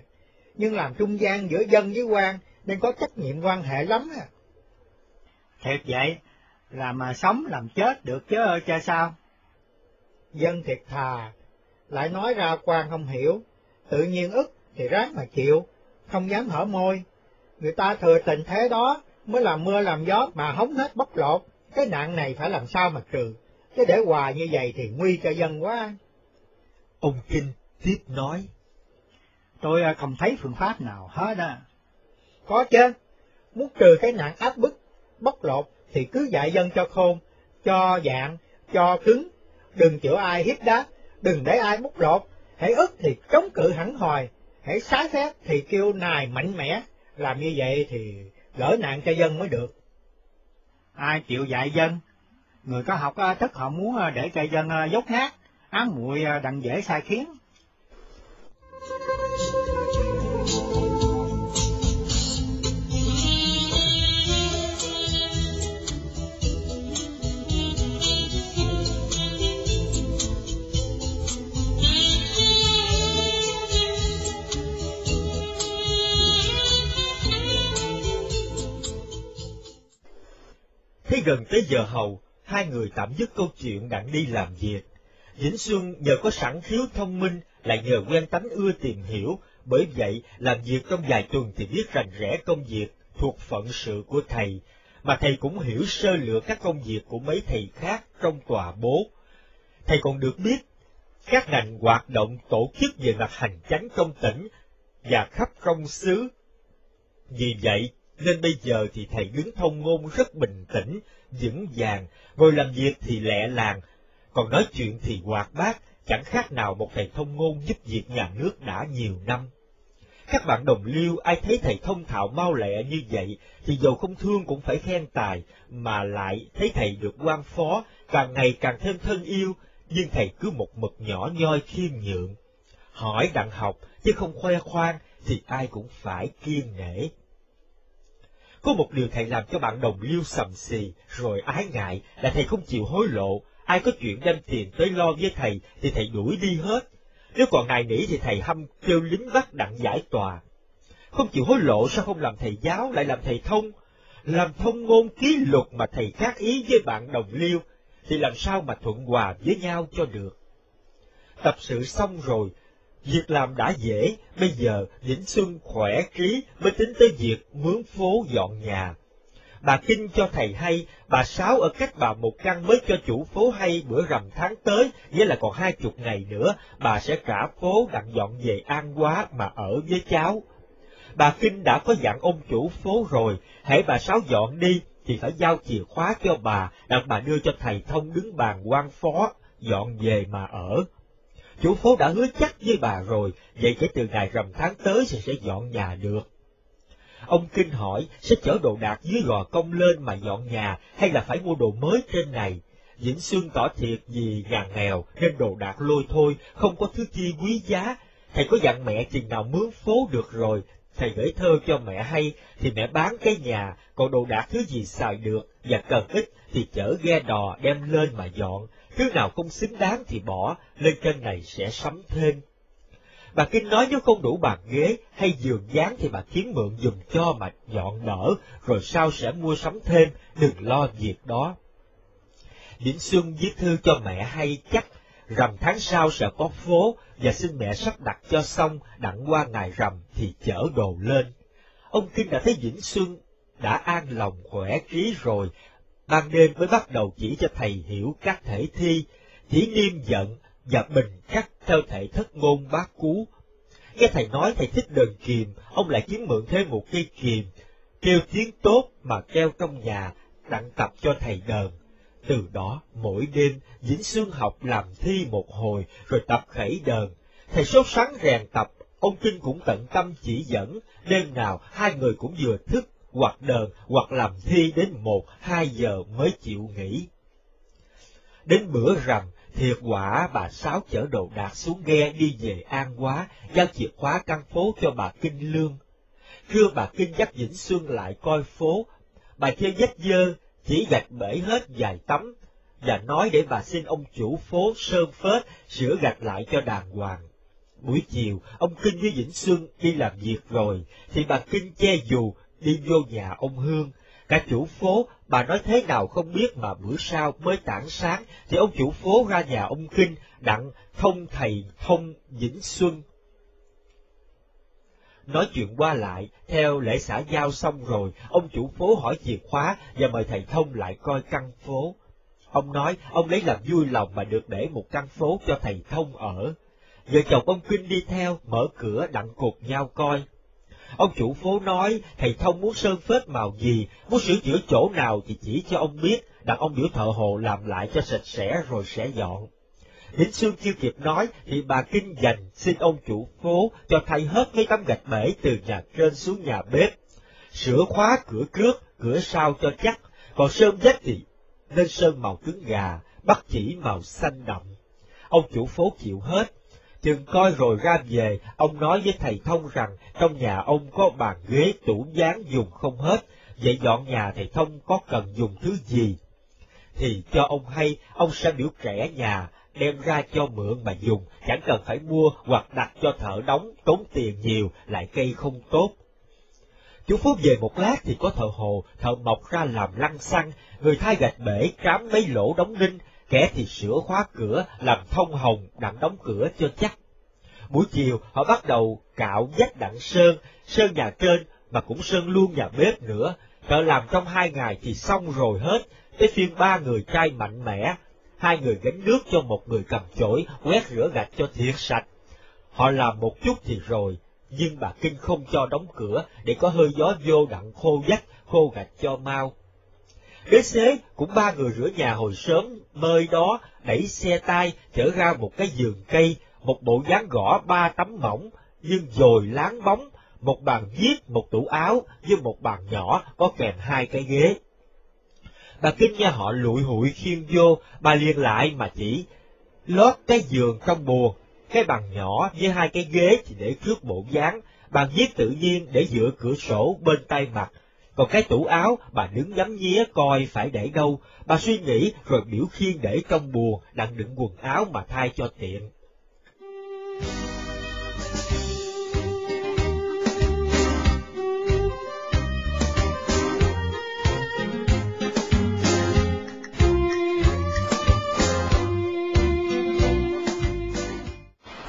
Speaker 2: nhưng làm trung gian giữa dân với quan nên có trách nhiệm quan hệ lắm. À. Thiệt vậy, là mà sống làm chết được chứ ơi cha sao? Dân thiệt thà, lại nói ra quan không hiểu, tự nhiên ức thì ráng mà chịu, không dám hở môi. Người ta thừa tình thế đó mới làm mưa làm gió mà hống hết bóc lột, cái nạn này phải làm sao mà trừ, chứ để hoài như vậy thì nguy cho dân quá.
Speaker 4: Ông Kinh tiếp nói.
Speaker 2: Tôi không thấy phương pháp nào hết á. Có chứ, muốn trừ cái nạn áp bức, bóc lột thì cứ dạy dân cho khôn, cho dạng, cho cứng, đừng chữa ai hiếp đá, đừng để ai bóc lột, hãy ức thì chống cự hẳn hoài, hãy xá xét thì kêu nài mạnh mẽ, làm như vậy thì gỡ nạn cho dân mới được. Ai chịu dạy dân? Người có học à, thức họ muốn à, để cho dân à, dốt nát, ám muội đặng dễ sai khiến.
Speaker 4: Thế gần tới giờ hầu, hai người tạm dứt câu chuyện đặng đi làm việc. Vĩnh Xuân nhờ có sẵn khiếu thông minh, lại nhờ quen tánh ưa tìm hiểu, bởi vậy làm việc trong vài tuần thì biết rành rẽ công việc thuộc phận sự của thầy, mà thầy cũng hiểu sơ lược các công việc của mấy thầy khác trong tòa bố. Thầy còn được biết các ngành hoạt động tổ chức về mặt hành chánh trong tỉnh và khắp trong xứ. Vì vậy, nên bây giờ thì thầy đứng thông ngôn rất bình tĩnh, vững vàng, ngồi làm việc thì lẹ làng, còn nói chuyện thì hoạt bát, chẳng khác nào một thầy thông ngôn giúp việc nhà nước đã nhiều năm. Các bạn đồng liêu ai thấy thầy thông thạo mau lẹ như vậy, thì dầu không thương cũng phải khen tài, mà lại thấy thầy được quan phó, càng ngày càng thêm thân yêu, nhưng thầy cứ một mực nhỏ nhoi khiêm nhượng. Hỏi đặng học, chứ không khoe khoang, thì ai cũng phải kiên nể. Có một điều thầy làm cho bạn đồng liêu sầm xì, rồi ái ngại, là thầy không chịu hối lộ, ai có chuyện đem tiền tới lo với thầy, thì thầy đuổi đi hết. Nếu còn nài nỉ thì thầy hâm kêu lính bắt đặng giải tòa. Không chịu hối lộ sao không làm thầy giáo lại làm thầy thông? Làm thông ngôn ký luật mà thầy khác ý với bạn đồng liêu, thì làm sao mà thuận hòa với nhau cho được? Tập sự xong rồi, Việc làm đã dễ, bây giờ Vĩnh Xuân khỏe trí mới tính tới việc mướn phố dọn nhà. Bà Kinh cho thầy hay, bà Sáu ở cách bà một căn mới cho chủ phố hay bữa rằm tháng tới, nghĩa là còn hai chục ngày nữa, bà sẽ trả phố đặng dọn về An quá mà ở với cháu. Bà Kinh đã có dặn ông chủ phố rồi, hãy bà Sáu dọn đi, thì phải giao chìa khóa cho bà, đặng bà đưa cho thầy thông đứng bàn quan phó, dọn về mà ở. Chủ phố đã hứa chắc với bà rồi, vậy kể từ ngày rằm tháng tới sẽ sẽ dọn nhà được. Ông Kinh hỏi, sẽ chở đồ đạc dưới gò công lên mà dọn nhà, hay là phải mua đồ mới trên này? Vĩnh Xuân tỏ thiệt vì nhà nghèo, nên đồ đạc lôi thôi, không có thứ chi quý giá. Thầy có dặn mẹ chừng nào mướn phố được rồi, thầy gửi thơ cho mẹ hay, thì mẹ bán cái nhà, còn đồ đạc thứ gì xài được, và cần ít, thì chở ghe đò đem lên mà dọn, thứ nào không xứng đáng thì bỏ, lên kênh này sẽ sắm thêm. Bà Kinh nói nếu không đủ bàn ghế hay giường dán thì bà kiếm mượn dùm cho mà dọn đỡ, rồi sau sẽ mua sắm thêm, đừng lo việc đó. Vĩnh Xuân viết thư cho mẹ hay chắc, rằm tháng sau sẽ có phố, và xin mẹ sắp đặt cho xong, đặng qua ngày rằm thì chở đồ lên. Ông Kinh đã thấy Vĩnh Xuân đã an lòng khỏe trí rồi, ban đêm mới bắt đầu chỉ cho thầy hiểu các thể thi, chỉ niêm giận và bình khắc theo thể thất ngôn bát cú. Nghe thầy nói thầy thích đờn kìm, ông lại kiếm mượn thêm một cây kìm, kêu tiếng tốt mà keo trong nhà, đặng tập cho thầy đờn. Từ đó, mỗi đêm, Vĩnh xương học làm thi một hồi, rồi tập khẩy đờn. Thầy sốt sáng rèn tập, ông Kinh cũng tận tâm chỉ dẫn, đêm nào hai người cũng vừa thức hoặc đờn, hoặc làm thi đến một, hai giờ mới chịu nghỉ. Đến bữa rằm, thiệt quả bà Sáu chở đồ đạc xuống ghe đi về An quá giao chìa khóa căn phố cho bà Kinh Lương. Trưa bà Kinh dắt Vĩnh Xuân lại coi phố, bà chơi vết dơ, chỉ gạch bể hết vài tấm, và nói để bà xin ông chủ phố sơn phết, sửa gạch lại cho đàng hoàng. Buổi chiều, ông Kinh với Vĩnh Xuân đi làm việc rồi, thì bà Kinh che dù đi vô nhà ông Hương. Cả chủ phố, bà nói thế nào không biết mà bữa sau mới tảng sáng, thì ông chủ phố ra nhà ông Kinh, đặng thông thầy thông Vĩnh Xuân. Nói chuyện qua lại, theo lễ xã giao xong rồi, ông chủ phố hỏi chìa khóa và mời thầy thông lại coi căn phố. Ông nói ông lấy làm vui lòng mà được để một căn phố cho thầy thông ở. Vợ chồng ông Kinh đi theo, mở cửa đặng cột nhau coi. Ông chủ phố nói, thầy thông muốn sơn phết màu gì, muốn sửa chữa chỗ nào thì chỉ cho ông biết, đặt ông biểu thợ hồ làm lại cho sạch sẽ rồi sẽ dọn. Đến sương chưa kịp nói thì bà Kinh dành xin ông chủ phố cho thay hết mấy tấm gạch bể từ nhà trên xuống nhà bếp. Sửa khóa cửa trước, cửa sau cho chắc, còn sơn vách thì nên sơn màu cứng gà, bắt chỉ màu xanh đậm. Ông chủ phố chịu hết, chừng coi rồi ra về, ông nói với thầy Thông rằng trong nhà ông có bàn ghế tủ gián dùng không hết, vậy dọn nhà thầy Thông có cần dùng thứ gì? Thì cho ông hay, ông sẽ biểu trẻ nhà, đem ra cho mượn mà dùng, chẳng cần phải mua hoặc đặt cho thợ đóng, tốn tiền nhiều, lại cây không tốt. Chú Phú về một lát thì có thợ hồ, thợ mộc ra làm lăng xăng, người thay gạch bể, trám mấy lỗ đóng ninh, kẻ thì sửa khóa cửa, làm thông hồng, đặng đóng cửa cho chắc. Buổi chiều, họ bắt đầu cạo vách đặng sơn, sơn nhà trên, mà cũng sơn luôn nhà bếp nữa. Thợ làm trong hai ngày thì xong rồi hết, tới phiên ba người trai mạnh mẽ, hai người gánh nước cho một người cầm chổi, quét rửa gạch cho thiệt sạch. Họ làm một chút thì rồi, nhưng bà Kinh không cho đóng cửa để có hơi gió vô đặng khô vách, khô gạch cho mau. Đến xế cũng ba người rửa nhà hồi sớm, nơi đó đẩy xe tay chở ra một cái giường cây, một bộ dáng gõ ba tấm mỏng, nhưng dồi láng bóng, một bàn viết, một tủ áo, với một bàn nhỏ có kèm hai cái ghế. Bà Kinh nghe họ lụi hụi khiêm vô, bà liền lại mà chỉ lót cái giường trong buồn cái bàn nhỏ với hai cái ghế thì để trước bộ dáng, bàn viết tự nhiên để giữa cửa sổ bên tay mặt, còn cái tủ áo bà đứng nhắm nhía coi phải để đâu, bà suy nghĩ rồi biểu khiên để trong buồng đặng đựng quần áo mà thay cho tiện.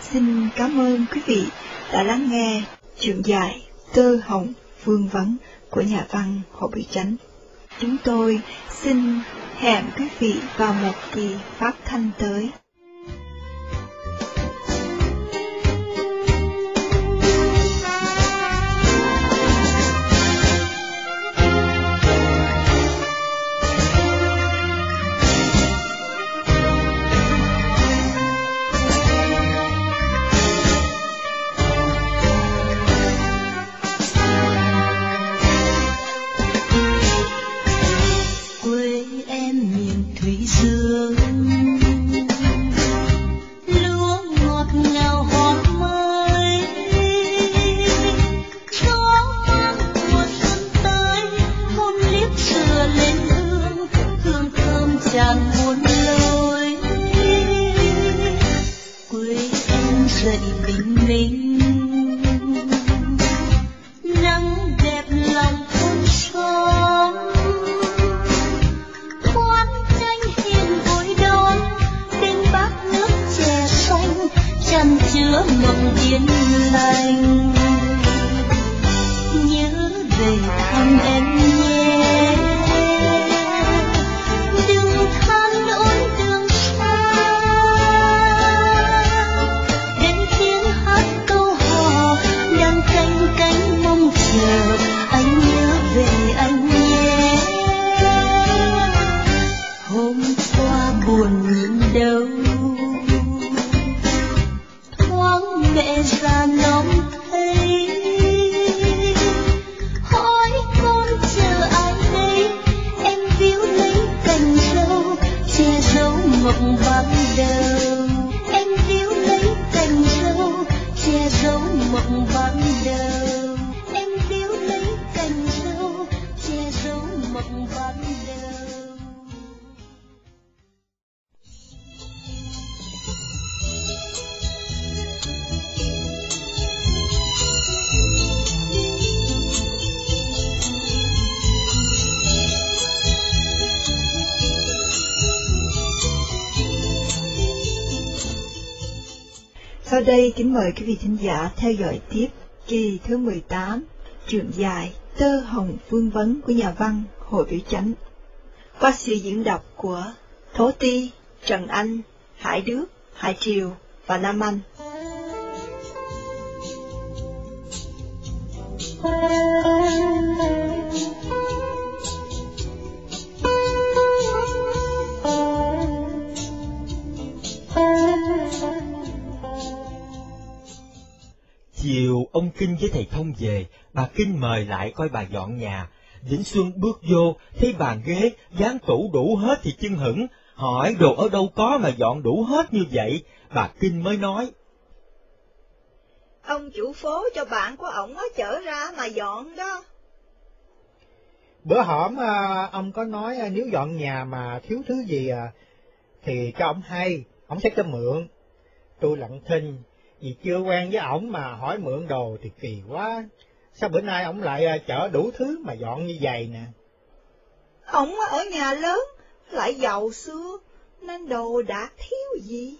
Speaker 5: Xin cảm ơn quý vị đã lắng nghe chuyện dài Tơ Hồng Vương Vấn của nhà văn Hồ Bị Chánh. Chúng tôi xin hẹn quý vị vào một kỳ phát thanh tới. Kính mời quý vị thính giả theo dõi tiếp kỳ thứ 18, truyện dài Tơ Hồng Phương Vấn của nhà văn Hồ Biểu Chánh. Qua sự diễn đọc của Thố Ti, Trần Anh, Hải Đức, Hải Triều và Nam Anh.
Speaker 6: Thank you.
Speaker 4: Chiều ông Kinh với thầy Thông về, bà Kinh mời lại coi bà dọn nhà. Vĩnh Xuân bước vô, thấy bàn ghế, dán tủ đủ hết thì chưng hửng, hỏi đồ ở đâu có mà dọn đủ hết như vậy, bà Kinh mới nói.
Speaker 1: Ông chủ phố cho bạn của ổng á chở ra mà dọn đó.
Speaker 2: Bữa hổm à, ông có nói à, nếu dọn nhà mà thiếu thứ gì à, thì cho ông hay, ông sẽ cho mượn. Tôi lặng thinh, vì chưa quen với ổng mà hỏi mượn đồ thì kỳ quá. Sao bữa nay ổng lại ờ, chở đủ thứ mà dọn như vậy nè?
Speaker 1: Ổng ở nhà lớn, lại giàu xưa, nên đồ đã thiếu gì.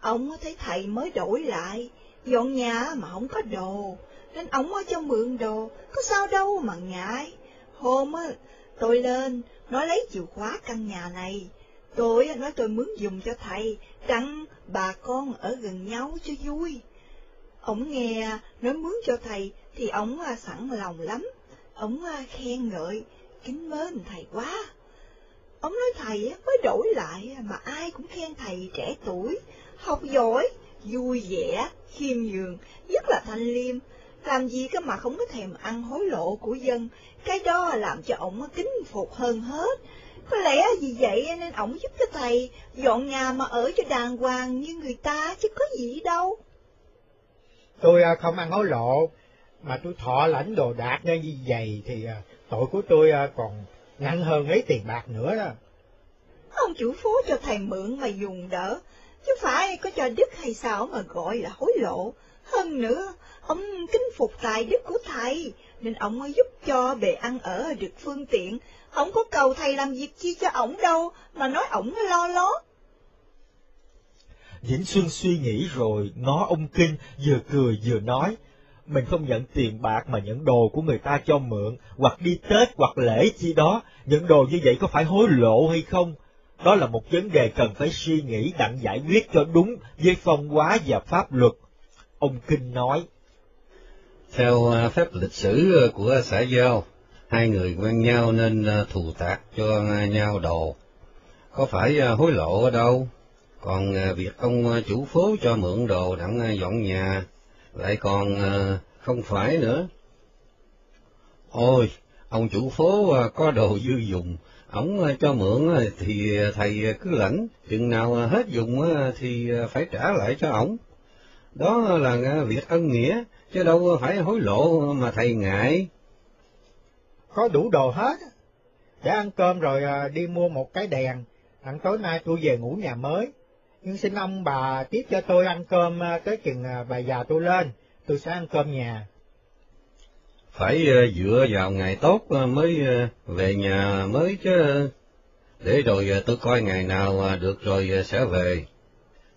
Speaker 1: ổng thấy thầy mới đổi lại, dọn nhà mà không có đồ, nên ổng ở cho mượn đồ, có sao đâu mà ngại. Hôm á, tôi lên, nói lấy chìa khóa căn nhà này. Tôi nói tôi mướn dùng cho thầy, rằng bà con ở gần nhau cho vui. Ông nghe nói mướn cho thầy thì ông à, sẵn lòng lắm. ông à, khen ngợi, kính mến thầy quá. Ông nói thầy à, mới đổi lại mà ai cũng khen thầy trẻ tuổi, học giỏi, vui vẻ, khiêm nhường, rất là thanh liêm. Làm gì cơ mà không có thèm ăn hối lộ của dân, cái đó làm cho ông kính phục hơn hết. Có lẽ vì vậy nên ổng giúp cho thầy dọn nhà mà ở cho đàng hoàng như người ta chứ có gì đâu.
Speaker 2: Tôi à, không ăn hối lộ, mà tôi thọ lãnh đồ đạc như vậy thì à, tội của tôi à, còn nặng hơn lấy tiền bạc nữa đó.
Speaker 1: Ông chủ phố cho thầy mượn mà dùng đỡ, chứ phải có cho đức hay sao mà gọi là hối lộ. Hơn nữa, ông kính phục tài đức của thầy, nên ông mới giúp cho bề ăn ở được phương tiện. Ông có cầu thầy làm việc chi cho ổng đâu, mà nói ổng lo lót.
Speaker 4: Vĩnh Xuân suy nghĩ rồi, ngó ông Kinh, vừa cười vừa nói, mình không nhận tiền bạc mà nhận đồ của người ta cho mượn, hoặc đi Tết hoặc lễ chi đó, nhận đồ như vậy có phải hối lộ hay không? Đó là một vấn đề cần phải suy nghĩ đặng giải quyết cho đúng với phong hóa và pháp luật. Ông Kinh nói,
Speaker 3: Theo à, phép lịch sử à, của xã giao, hai người quen nhau nên ờ, thù tạc cho ờ, nhau đồ. Có phải ờ, hối lộ ở đâu? Còn việc ông chủ phố cho mượn đồ đặng dọn nhà, lại còn không phải nữa. Ôi, ông chủ phố có đồ dư dùng, ổng cho mượn thì thầy cứ lãnh, chừng nào hết dùng thì phải trả lại cho ổng. Đó là việc ân nghĩa, chứ đâu phải hối lộ mà thầy ngại.
Speaker 2: Có đủ đồ hết, để ăn cơm rồi à, đi mua một cái đèn, đặng tối nay tôi về ngủ nhà mới. Nhưng xin ông bà tiếp cho tôi ăn cơm à, tới chừng à, bà già tôi lên, tôi sẽ ăn cơm nhà.
Speaker 3: Phải dựa vào ngày tốt mới về nhà mới chứ. Để rồi tôi coi ngày nào được rồi sẽ về.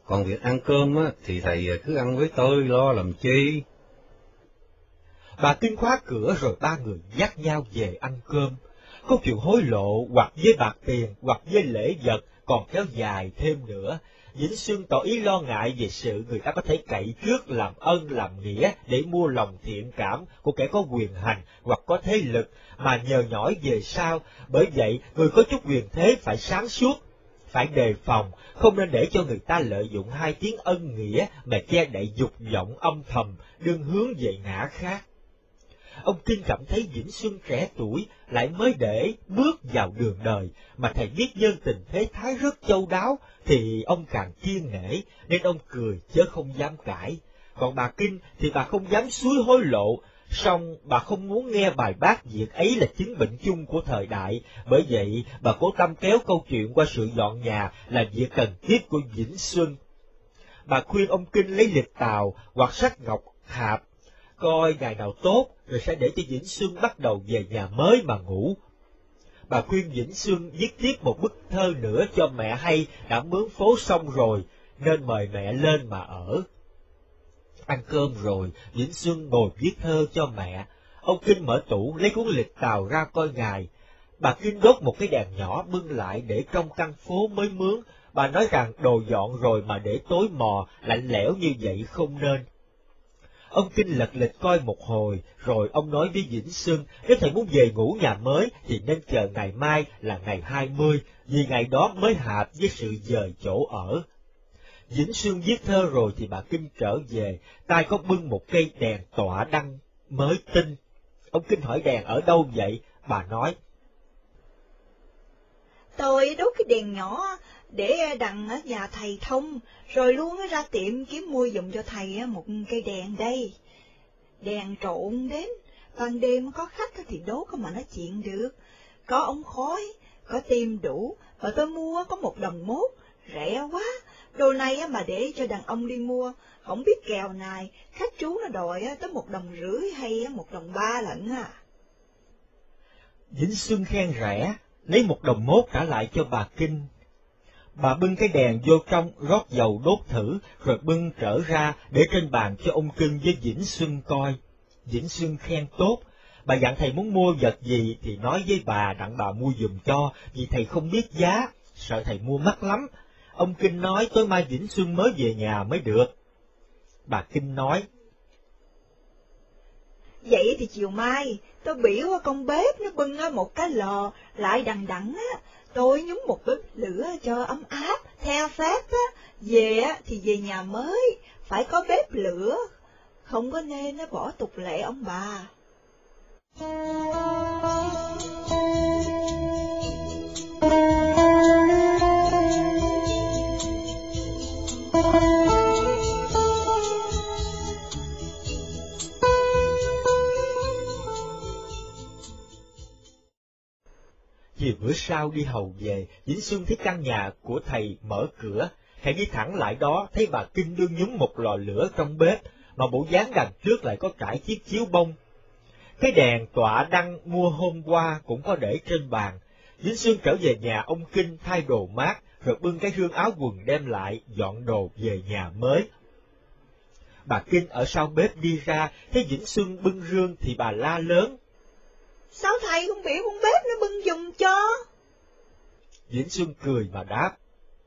Speaker 3: Còn việc ăn cơm thì thầy cứ ăn với tôi lo làm chi
Speaker 4: bà tuyên khóa cửa rồi ba người dắt nhau về ăn cơm. Câu chuyện hối lộ hoặc với bạc tiền hoặc với lễ vật còn kéo dài thêm nữa. Vĩnh Xuân tỏ ý lo ngại về sự người ta có thể cậy trước làm ân làm nghĩa để mua lòng thiện cảm của kẻ có quyền hành hoặc có thế lực mà nhờ nhỏi về sau. Bởi vậy, người có chút quyền thế phải sáng suốt, phải đề phòng, không nên để cho người ta lợi dụng hai tiếng ân nghĩa mà che đậy dục vọng âm thầm, đương hướng về ngã khác. Ông Kinh cảm thấy Vĩnh Xuân trẻ tuổi lại mới để bước vào đường đời, mà thầy biết nhân tình thế thái rất châu đáo, thì ông càng kiên nể, nên ông cười chứ không dám cãi. Còn bà Kinh thì bà không dám suối hối lộ, song bà không muốn nghe bài bác việc ấy là chứng bệnh chung của thời đại, bởi vậy bà cố tâm kéo câu chuyện qua sự dọn nhà là việc cần thiết của Vĩnh Xuân. Bà khuyên ông Kinh lấy lịch tàu hoặc sách ngọc hạp, coi ngày nào tốt rồi sẽ để cho Vĩnh Xuân bắt đầu về nhà mới mà ngủ. Bà khuyên Vĩnh Xuân viết tiếp một bức thơ nữa cho mẹ hay đã mướn phố xong rồi, nên mời mẹ lên mà ở. Ăn cơm rồi, Vĩnh Xuân ngồi viết thơ cho mẹ. Ông Kinh mở tủ lấy cuốn lịch tàu ra coi ngày. Bà Kinh đốt một cái đèn nhỏ bưng lại để trong căn phố mới mướn. Bà nói rằng đồ dọn rồi mà để tối mò, lạnh lẽo như vậy không nên. Ông Kinh lật lịch coi một hồi, rồi ông nói với Vĩnh sương nếu thầy muốn về ngủ nhà mới thì nên chờ ngày mai là ngày hai mươi, vì ngày đó mới hợp với sự dời chỗ ở. Vĩnh Sương viết thơ rồi thì bà Kinh trở về, tay có bưng một cây đèn tỏa đăng mới tinh. Ông Kinh hỏi đèn ở đâu vậy? Bà nói,
Speaker 1: Tôi đốt cái đèn nhỏ để đặng ở nhà thầy thông, rồi luôn ra tiệm kiếm mua dùng cho thầy một cây đèn đây. Đèn trộn đến, ban đêm có khách thì đốt mà nói chuyện được. Có ống khói, có tim đủ, và tôi mua có một đồng mốt, rẻ quá. Đồ này mà để cho đàn ông đi mua, không biết kèo này, khách chú nó đòi tới một đồng rưỡi hay một đồng ba lận à.
Speaker 4: Vĩnh Xuân khen rẻ, lấy một đồng mốt trả lại cho bà Kinh. Bà bưng cái đèn vô trong, rót dầu đốt thử, rồi bưng trở ra để trên bàn cho ông Kinh với Vĩnh Xuân coi. Vĩnh Xuân khen tốt, bà dặn thầy muốn mua vật gì thì nói với bà đặng bà mua dùm cho, vì thầy không biết giá, sợ thầy mua mắc lắm. Ông Kinh nói tối mai Vĩnh Xuân mới về nhà mới được. Bà Kinh nói,
Speaker 1: Vậy thì chiều mai, tôi biểu con bếp nó bưng một cái lò, lại đằng đẵng á, tôi nhúng một bếp lửa cho ấm áp, theo phép á, về á thì về nhà mới, phải có bếp lửa, không có nên nó bỏ tục lệ ông bà.
Speaker 4: Chiều bữa sau đi hầu về, Vĩnh Xuân thấy căn nhà của thầy mở cửa, hãy đi thẳng lại đó, thấy bà Kinh đương nhúng một lò lửa trong bếp, mà bộ dáng đằng trước lại có trải chiếc chiếu bông. Cái đèn tọa đăng mua hôm qua cũng có để trên bàn. Vĩnh Xuân trở về nhà ông Kinh thay đồ mát, rồi bưng cái hương áo quần đem lại, dọn đồ về nhà mới. Bà Kinh ở sau bếp đi ra, thấy Vĩnh Xuân bưng rương thì bà la lớn.
Speaker 1: Sao thầy không biểu con bếp nó bưng giùm cho?
Speaker 4: Vĩnh Xuân cười mà đáp.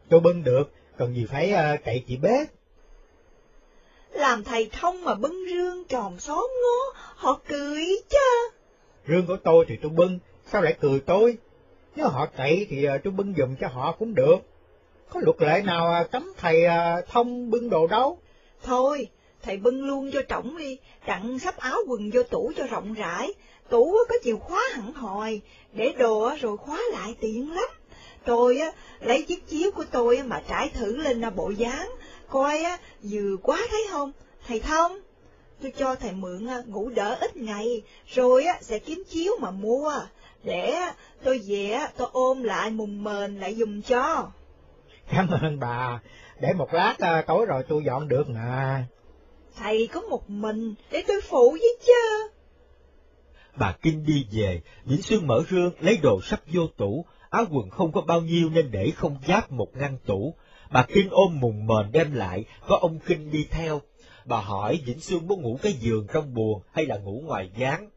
Speaker 2: Tôi bưng được, cần gì phải uh, cậy chị bếp.
Speaker 1: Làm thầy thông mà bưng rương tròn xóm ngó, họ cười chứ.
Speaker 2: Rương của tôi thì tôi bưng, sao lại cười tôi? Nếu họ cậy thì uh, tôi bưng giùm cho họ cũng được. Có luật lệ nào uh, cấm thầy uh, thông bưng đồ đâu?
Speaker 1: Thôi, thầy bưng luôn cho trọng đi, đặng sắp áo quần vô tủ cho rộng rãi. Tủ có chìa khóa hẳn hồi, để đồ rồi khóa lại tiện lắm. Tôi á, lấy chiếc chiếu của tôi mà trải thử lên bộ dáng, coi á, vừa quá thấy không, thầy thông. Tôi cho thầy mượn ngủ đỡ ít ngày, rồi á, sẽ kiếm chiếu mà mua, để tôi về tôi ôm lại mùng mền lại dùng cho.
Speaker 2: Cảm ơn bà, để một lát tối rồi tôi dọn được mà.
Speaker 1: Thầy có một mình, để tôi phụ với chứ.
Speaker 4: Bà Kinh đi về, Vĩnh Xuyên mở rương lấy đồ sắp vô tủ, áo quần không có bao nhiêu nên để không giáp một ngăn tủ. Bà Kinh ôm mùng mền đem lại, có ông Kinh đi theo. Bà hỏi Vĩnh Xuân muốn ngủ cái giường trong buồng hay là ngủ ngoài gián.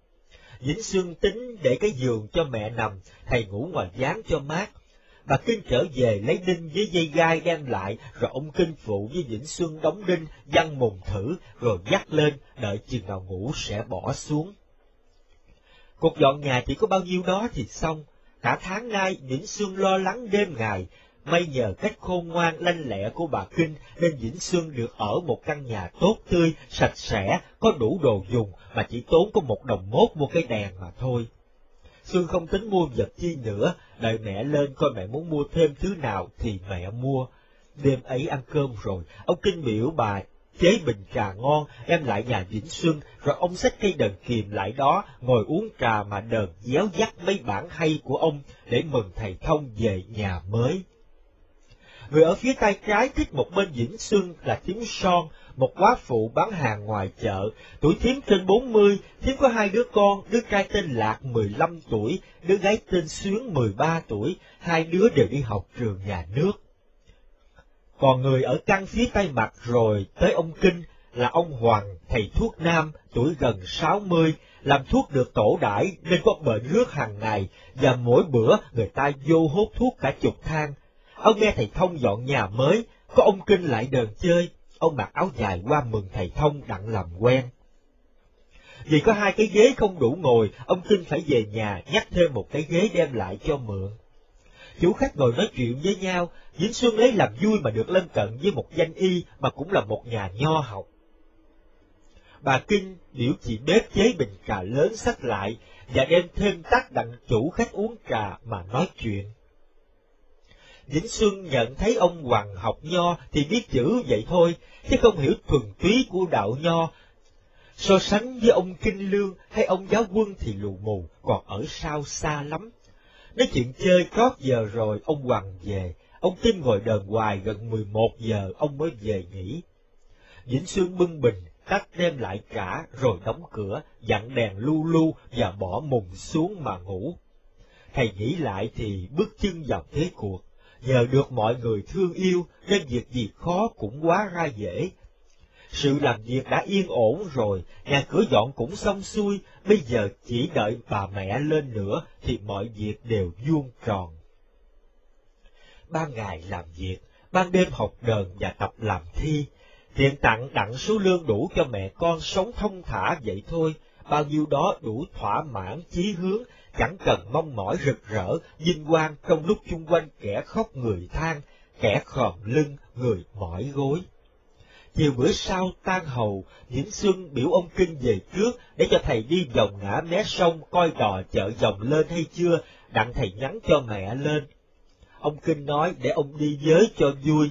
Speaker 4: Vĩnh Xuân tính để cái giường cho mẹ nằm, thầy ngủ ngoài gián cho mát. Bà Kinh trở về lấy đinh với dây gai đem lại, rồi ông Kinh phụ với Vĩnh Xuân đóng đinh, văng mùng thử, rồi dắt lên, đợi chừng nào ngủ sẽ bỏ xuống. Cuộc dọn nhà chỉ có bao nhiêu đó thì xong, cả tháng nay Vĩnh sương lo lắng đêm ngày, may nhờ cách khôn ngoan lanh lẹ của bà Kinh nên Vĩnh sương được ở một căn nhà tốt tươi, sạch sẽ, có đủ đồ dùng mà chỉ tốn có một đồng mốt mua cái đèn mà thôi. sương không tính mua vật chi nữa, đợi mẹ lên coi mẹ muốn mua thêm thứ nào thì mẹ mua. Đêm ấy ăn cơm rồi, ông Kinh biểu bà chế bình trà ngon đem lại nhà Vĩnh Xuân, rồi ông xách cây đờn kìm lại đó, ngồi uống trà mà đờn déo dắt mấy bản hay của ông để mừng thầy thông về nhà mới. Người ở phía tay trái thích một bên Vĩnh Xuân là Thiếm Son, một quá phụ bán hàng ngoài chợ, tuổi Thiếm trên bốn mươi, Thiếm có hai đứa con, đứa trai tên Lạc mười lăm tuổi, đứa gái tên Xuyến mười ba tuổi, hai đứa đều đi học trường nhà nước. Còn người ở căn phía tay mặt rồi tới ông Kinh là ông Hoàng, thầy thuốc nam, tuổi gần sáu mươi, làm thuốc được tổ đãi nên có bệnh rước hàng ngày, và mỗi bữa người ta vô hút thuốc cả chục thang. Ông nghe thầy Thông dọn nhà mới, có ông Kinh lại đờn chơi, ông mặc áo dài qua mừng thầy Thông đặng làm quen. Vì có hai cái ghế không đủ ngồi, ông Kinh phải về nhà nhắc thêm một cái ghế đem lại cho mượn. chủ khách ngồi nói chuyện với nhau, Vĩnh Xuân lấy làm vui mà được lân cận với một danh y mà cũng là một nhà nho học. Bà Kinh biểu chị bếp chế bình trà lớn sắc lại và đem thêm tắt đặng chủ khách uống trà mà nói chuyện. Vĩnh Xuân nhận thấy ông Hoàng học nho thì biết chữ vậy thôi, chứ không hiểu thuần túy của đạo nho. So sánh với ông Kinh Lương hay ông giáo quân thì lù mù, còn ở sau xa lắm. Nói chuyện chơi trót giờ rồi, ông Hoàng về, ông Kinh ngồi đờn hoài gần 11 giờ ông mới về nghỉ. Vĩnh Sương bưng bình, tắt đem lại cả rồi đóng cửa, dặn đèn lu lu và bỏ mùng xuống mà ngủ. Thầy nghĩ lại thì bước chân vào thế cuộc, nhờ được mọi người thương yêu nên việc gì khó cũng quá ra dễ. Sự làm việc đã yên ổn rồi, nhà cửa dọn cũng xong xuôi, bây giờ chỉ đợi bà mẹ lên nữa thì mọi việc đều vuông tròn. Ban ngày làm việc, ban đêm học đờn và tập làm thi, thiện tặng đặng số lương đủ cho mẹ con sống thông thả vậy thôi, bao nhiêu đó đủ thỏa mãn chí hướng, chẳng cần mong mỏi rực rỡ, vinh quang trong lúc chung quanh kẻ khóc người than, kẻ khòm lưng, người mỏi gối. Chiều bữa sau tan hầu, Vĩnh Xuân biểu ông Kinh về trước để cho thầy đi vòng ngã mé sông coi đò chợ dòng lên hay chưa, đặng thầy nhắn cho mẹ lên. Ông Kinh nói để ông đi giới cho vui.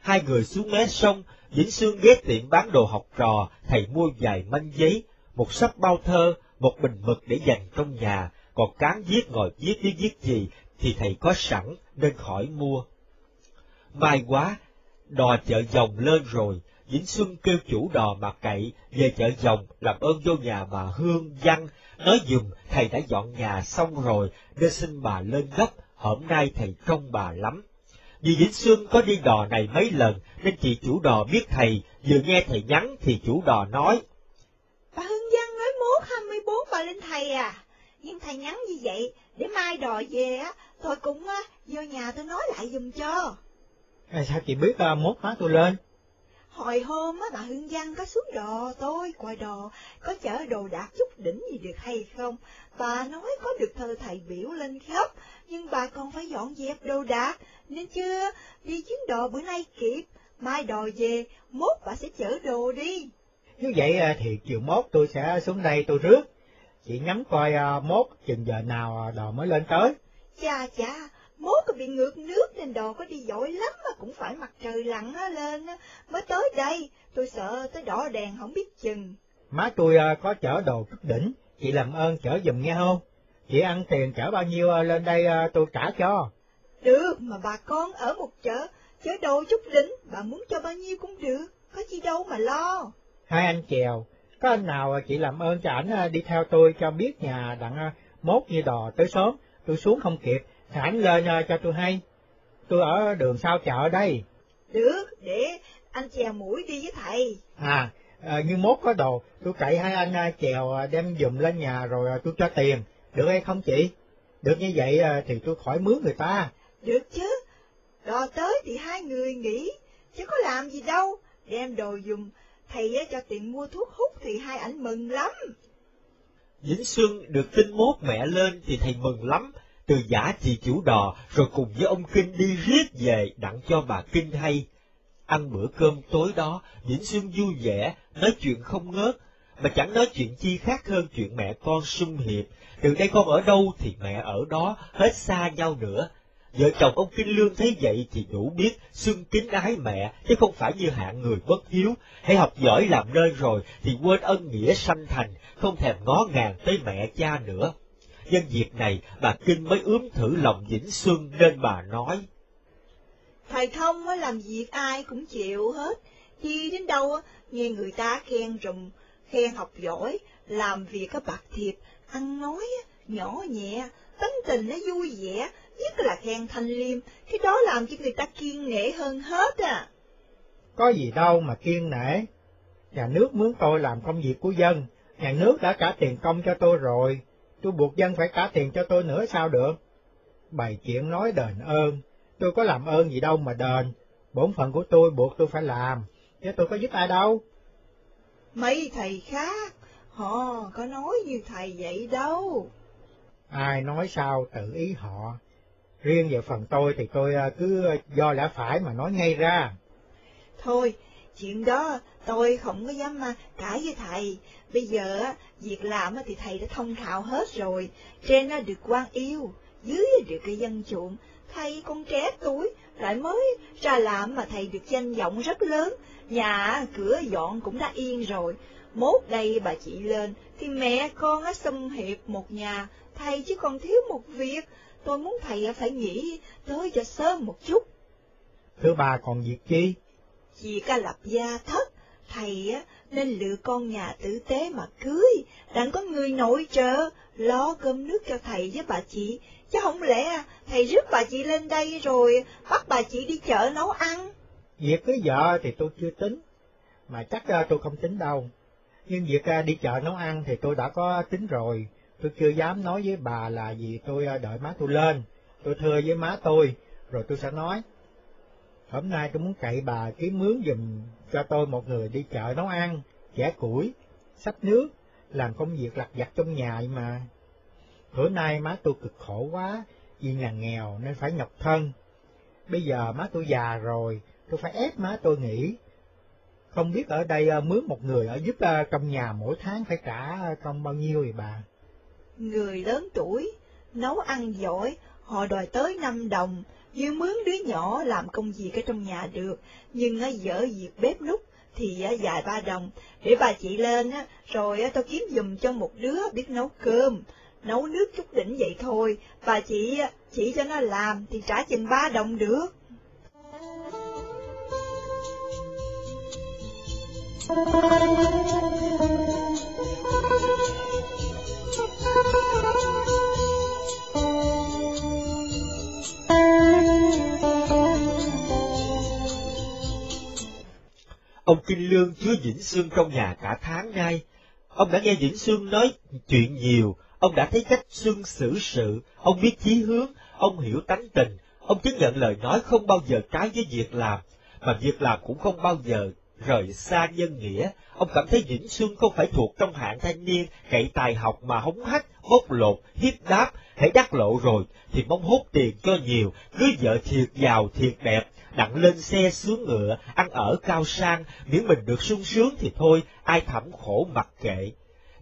Speaker 4: Hai người xuống mé sông, Vĩnh Sương ghé tiệm bán đồ học trò, thầy mua vài manh giấy, một sắp bao thơ, một bình mực để dành trong nhà, còn cán viết ngồi viết biết viết gì thì thầy có sẵn nên khỏi mua. May quá, đò chợ dòng lên rồi, Vĩnh Xuân kêu chủ đò mà cậy, về chợ dòng làm ơn vô nhà bà Hương Văn, nói dùm thầy đã dọn nhà xong rồi, nên xin bà lên gấp, hôm nay thầy trông bà lắm. Vì Vĩnh Xuân có đi đò này mấy lần, nên chị chủ đò biết thầy, vừa nghe thầy nhắn thì chủ đò nói.
Speaker 1: Bà Hương Văn nói mốt 24 bà lên thầy à, nhưng thầy nhắn như vậy, để mai đò về á, tôi cũng á, vô nhà tôi nói lại dùm cho.
Speaker 2: À, sao chị biết uh, mốt má tôi lên?
Speaker 1: Hồi hôm á bà Hương Văn có xuống đò tôi, coi đò, có chở đồ đạc chút đỉnh gì được hay không? Bà nói có được thơ thầy biểu lên khắp, nhưng bà còn phải dọn dẹp đồ đạc, nên chưa đi chuyến đò bữa nay kịp, mai đò về, mốt bà sẽ chở đồ đi.
Speaker 2: Như vậy uh, thì chiều mốt tôi sẽ xuống đây tôi rước. Chị nhắm coi uh, mốt chừng giờ nào đò mới lên tới.
Speaker 1: Chà chà, mốt có bị ngược nước nên đò có đi dội lắm mà cũng phải mặt trời lặn lên mới tới đây, tôi sợ tới đỏ đèn không biết chừng.
Speaker 2: Má tôi có chở đồ chút đỉnh, chị làm ơn chở giùm nghe không? Chị ăn tiền chở bao nhiêu uh, lên đây uh, tôi trả cho.
Speaker 1: Được, mà bà con ở một chợ, chở đồ chút đỉnh, bà muốn cho bao nhiêu cũng được, có gì đâu mà lo.
Speaker 2: Hai anh chèo, có anh nào chị làm ơn cho ảnh đi theo tôi cho biết nhà đặng mốt như đò tới sớm, tôi xuống không kịp, thì ảnh lên cho tôi hay. Tôi ở đường sau chợ đây.
Speaker 1: Được, để anh chèo mũi đi với thầy.
Speaker 2: À, à như mốt có đồ, tôi cậy hai anh chèo đem dùm lên nhà rồi tôi cho tiền, được hay không chị? Được như vậy thì tôi khỏi mướn người ta.
Speaker 1: Được chứ, đò tới thì hai người nghỉ, chứ có làm gì đâu, đem đồ dùng, thầy cho tiền mua thuốc hút thì hai ảnh mừng lắm.
Speaker 4: Vĩnh Xuân được tin mốt mẹ lên thì thầy mừng lắm, từ giả chị chủ đò rồi cùng với ông Kinh đi riết về đặng cho bà Kinh hay. Ăn bữa cơm tối đó, Vĩnh Xuân vui vẻ, nói chuyện không ngớt, mà chẳng nói chuyện chi khác hơn chuyện mẹ con sung hiệp, từ đây con ở đâu thì mẹ ở đó, hết xa nhau nữa. Vợ chồng ông Kinh Lương thấy vậy thì đủ biết xưng kính ái mẹ, chứ không phải như hạng người bất hiếu, hay học giỏi làm nên rồi thì quên ân nghĩa sanh thành, không thèm ngó ngàng tới mẹ cha nữa. Nhân dịp này, bà Kinh mới ướm thử lòng Vĩnh Xuân nên bà nói.
Speaker 1: Thầy thông á làm việc ai cũng chịu hết, đi đến đâu nghe người ta khen rùm, khen học giỏi, làm việc có bạc thiệp, ăn nói nhỏ nhẹ, tính tình nó vui vẻ, nhất là khen thanh liêm, cái đó làm cho người ta kiên nể hơn hết à.
Speaker 2: Có gì đâu mà kiên nể. Nhà nước mướn tôi làm công việc của dân, nhà nước đã trả tiền công cho tôi rồi, tôi buộc dân phải trả tiền cho tôi nữa sao được? Bày chuyện nói đền ơn, tôi có làm ơn gì đâu mà đền, bổn phận của tôi buộc tôi phải làm, chứ tôi có giúp ai đâu.
Speaker 1: Mấy thầy khác, họ có nói như thầy vậy đâu.
Speaker 2: Ai nói sao tự ý họ. Riêng về phần tôi thì tôi à, cứ do lẽ phải mà nói ngay ra.
Speaker 1: Thôi, chuyện đó tôi không có dám mà cãi với thầy. Bây giờ á, việc làm á thì thầy đã thông thạo hết rồi. Trên được quan yêu, dưới được cái dân chuộng. Thầy còn trẻ tuổi, lại mới ra làm mà thầy được danh vọng rất lớn. Nhà cửa dọn cũng đã yên rồi. Mốt đây bà chị lên, thì mẹ con á xâm hiệp một nhà, thầy chỉ còn thiếu một việc. Tôi muốn thầy phải nghĩ tới cho sớm một chút.
Speaker 2: Thưa bà còn việc chi?
Speaker 1: Vì ca lập gia thất, thầy á, nên lựa con nhà tử tế mà cưới, đặng có người nội trợ, lo cơm nước cho thầy với bà chị, chứ không lẽ thầy rước bà chị lên đây rồi bắt bà chị đi chợ nấu ăn.
Speaker 2: Việc cưới vợ thì tôi chưa tính, mà chắc à, tôi không tính đâu. Nhưng việc à, đi chợ nấu ăn thì tôi đã có tính rồi, tôi chưa dám nói với bà là vì tôi à, đợi má tôi lên, tôi thưa với má tôi, rồi tôi sẽ nói. Hôm nay tôi muốn cậy bà kiếm mướn dùm cho tôi một người đi chợ nấu ăn, chẻ củi, sắp nước, làm công việc lặt vặt trong nhà mà. Bữa nay má tôi cực khổ quá, vì nhà nghèo nên phải nhọc thân. Bây giờ má tôi già rồi, tôi phải ép má tôi nghỉ. Không biết ở đây ờ, mướn một người ở giúp ờ, trong nhà mỗi tháng phải trả ờ, công bao nhiêu vậy bà?
Speaker 1: Người lớn tuổi, nấu ăn giỏi, họ đòi tới năm đồng, như mướn đứa nhỏ làm công việc ở trong nhà được, nhưng á, dở việc bếp nút thì dài ba đồng, để bà chị lên á, rồi á, tôi kiếm giùm cho một đứa biết nấu cơm, nấu nước chút đỉnh vậy thôi, bà chị chỉ cho nó làm thì trả chừng ba đồng được.
Speaker 4: Ông Kinh Lương chứa Vĩnh Sương trong nhà cả tháng nay. Ông đã nghe Vĩnh Sương nói chuyện nhiều, ông đã thấy cách Sương xử sự, ông biết chí hướng, ông hiểu tánh tình, ông chứng nhận lời nói không bao giờ trái với việc làm, mà việc làm cũng không bao giờ rời xa nhân nghĩa. Ông cảm thấy Vĩnh Xuân không phải thuộc trong hạng thanh niên cậy tài học mà hống hách, bốc lột, hiếp đáp, hãy đắc lộ rồi thì mong hốt tiền cho nhiều, cưới vợ thiệt giàu thiệt đẹp, đặng lên xe xuống ngựa, ăn ở cao sang, miễn mình được sung sướng thì thôi, ai thẩm khổ mặc kệ.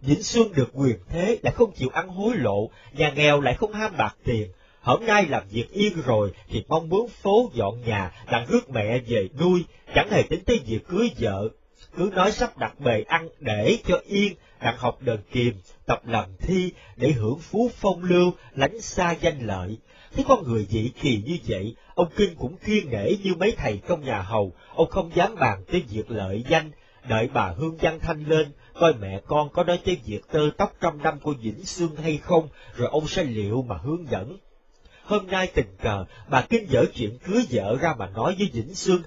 Speaker 4: Vĩnh Xuân được quyền thế lại không chịu ăn hối lộ, nhà nghèo lại không ham bạc tiền. Hôm nay làm việc yên rồi thì mong muốn phố dọn nhà, đặng rước mẹ về nuôi, chẳng hề tính tới việc cưới vợ. Cứ nói sắp đặt bề ăn để cho yên, đặng học đờn kiềm, tập làm thi để hưởng phú phong lưu, lánh xa danh lợi. Thấy con người dị kỳ như vậy, ông Kinh cũng kiên nể như mấy thầy trong nhà hầu, ông không dám bàn tới việc lợi danh, đợi bà Hương Văn Thanh lên, coi mẹ con có nói tới việc tơ tóc trăm năm của Vĩnh Sương hay không, rồi ông sẽ liệu mà hướng dẫn. Hôm nay tình cờ, bà Kinh dở chuyện cưới vợ ra mà nói với Vĩnh Sương,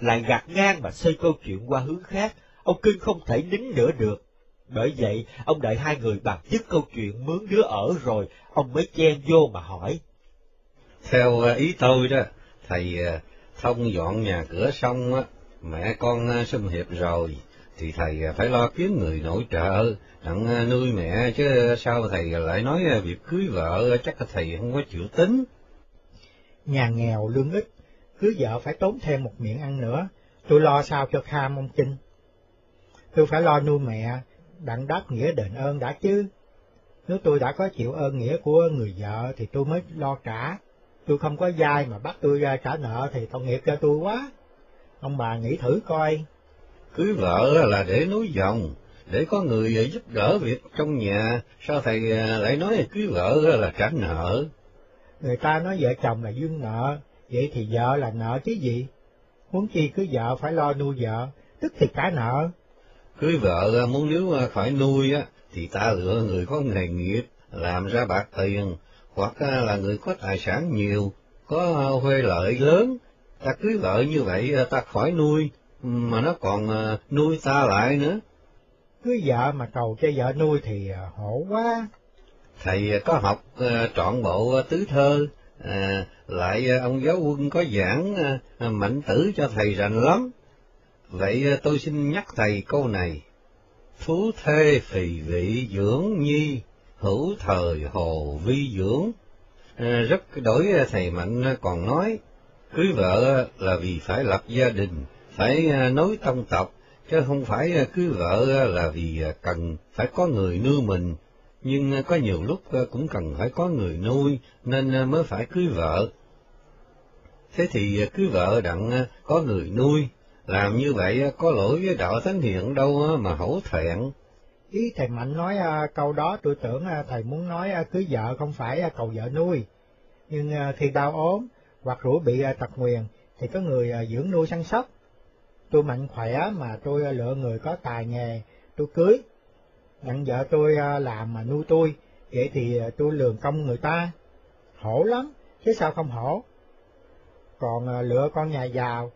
Speaker 4: lại gạt ngang mà xoay câu chuyện qua hướng khác, ông Kinh không thể nín nữa được. Bởi vậy, ông đợi hai người bàn dứt câu chuyện mướn đứa ở rồi, ông mới chen vô mà hỏi.
Speaker 3: Theo ờ, ý tôi đó, thầy ờ, thông dọn nhà cửa xong á, mẹ con ờ, xâm hiệp rồi, thì thầy à, phải lo kiếm người nội trợ, đặng à, nuôi mẹ, chứ sao thầy lại nói à, việc cưới vợ chắc là thầy không có chịu tính.
Speaker 2: Nhà nghèo lương ít, cưới vợ phải tốn thêm một miệng ăn nữa, tôi lo sao cho kham ông chinh Tôi phải lo nuôi mẹ, đặng đáp nghĩa đền ơn đã chứ. Nếu tôi đã có chịu ơn nghĩa của người vợ thì tôi mới lo trả. Tôi không có dai mà bắt tôi ra trả nợ thì tội nghiệp cho tôi quá. Ông bà nghĩ thử coi.
Speaker 3: Cưới vợ là để nối dòng, để có người giúp đỡ việc trong nhà, sao thầy lại nói cưới vợ là trả nợ?
Speaker 2: Người ta nói vợ chồng là duyên nợ, vậy thì vợ là nợ chứ gì? Huống chi cưới vợ phải lo nuôi vợ, tức thì trả nợ.
Speaker 3: Cưới vợ muốn nếu phải nuôi á, thì ta lựa người có nghề nghiệp, làm ra bạc tiền, hoặc là người có tài sản nhiều, có huê lợi lớn. Ta cưới vợ như vậy ta khỏi nuôi, mà nó còn nuôi ta lại nữa.
Speaker 2: Cưới vợ mà cầu cho vợ nuôi thì hổ quá.
Speaker 3: Thầy có học trọn bộ tứ thơ, à, lại ông giáo quân có giảng mạnh tử cho thầy rành lắm. Vậy tôi xin nhắc thầy câu này. Phú thê phì vị dưỡng nhi, hữu thời hồ vi dưỡng. À, rất đổi thầy Mạnh còn nói, cưới vợ là vì phải lập gia đình, phải à, nối tông tộc, chứ không phải à, cưới vợ à, là vì cần phải có người nuôi mình, nhưng có nhiều lúc cũng cần phải có người nuôi nên mới phải cưới vợ. Thế thì cưới vợ đặng có người nuôi, làm như vậy có lỗi với đạo thánh hiện đâu mà hổ thẹn.
Speaker 2: Ý thầy Mạnh nói câu đó tôi tưởng thầy muốn nói cưới vợ không phải cầu vợ nuôi, nhưng khi đau ốm hoặc rủi bị tật nguyền thì có người dưỡng nuôi săn sóc. Tôi mạnh khỏe mà tôi ờ, lựa người có tài nghề, tôi cưới. Nhận vợ tôi ờ, làm mà nuôi tôi, vậy thì ờ, tôi lường công người ta. Hổ lắm, chứ sao không hổ. Còn lựa con nhà giàu,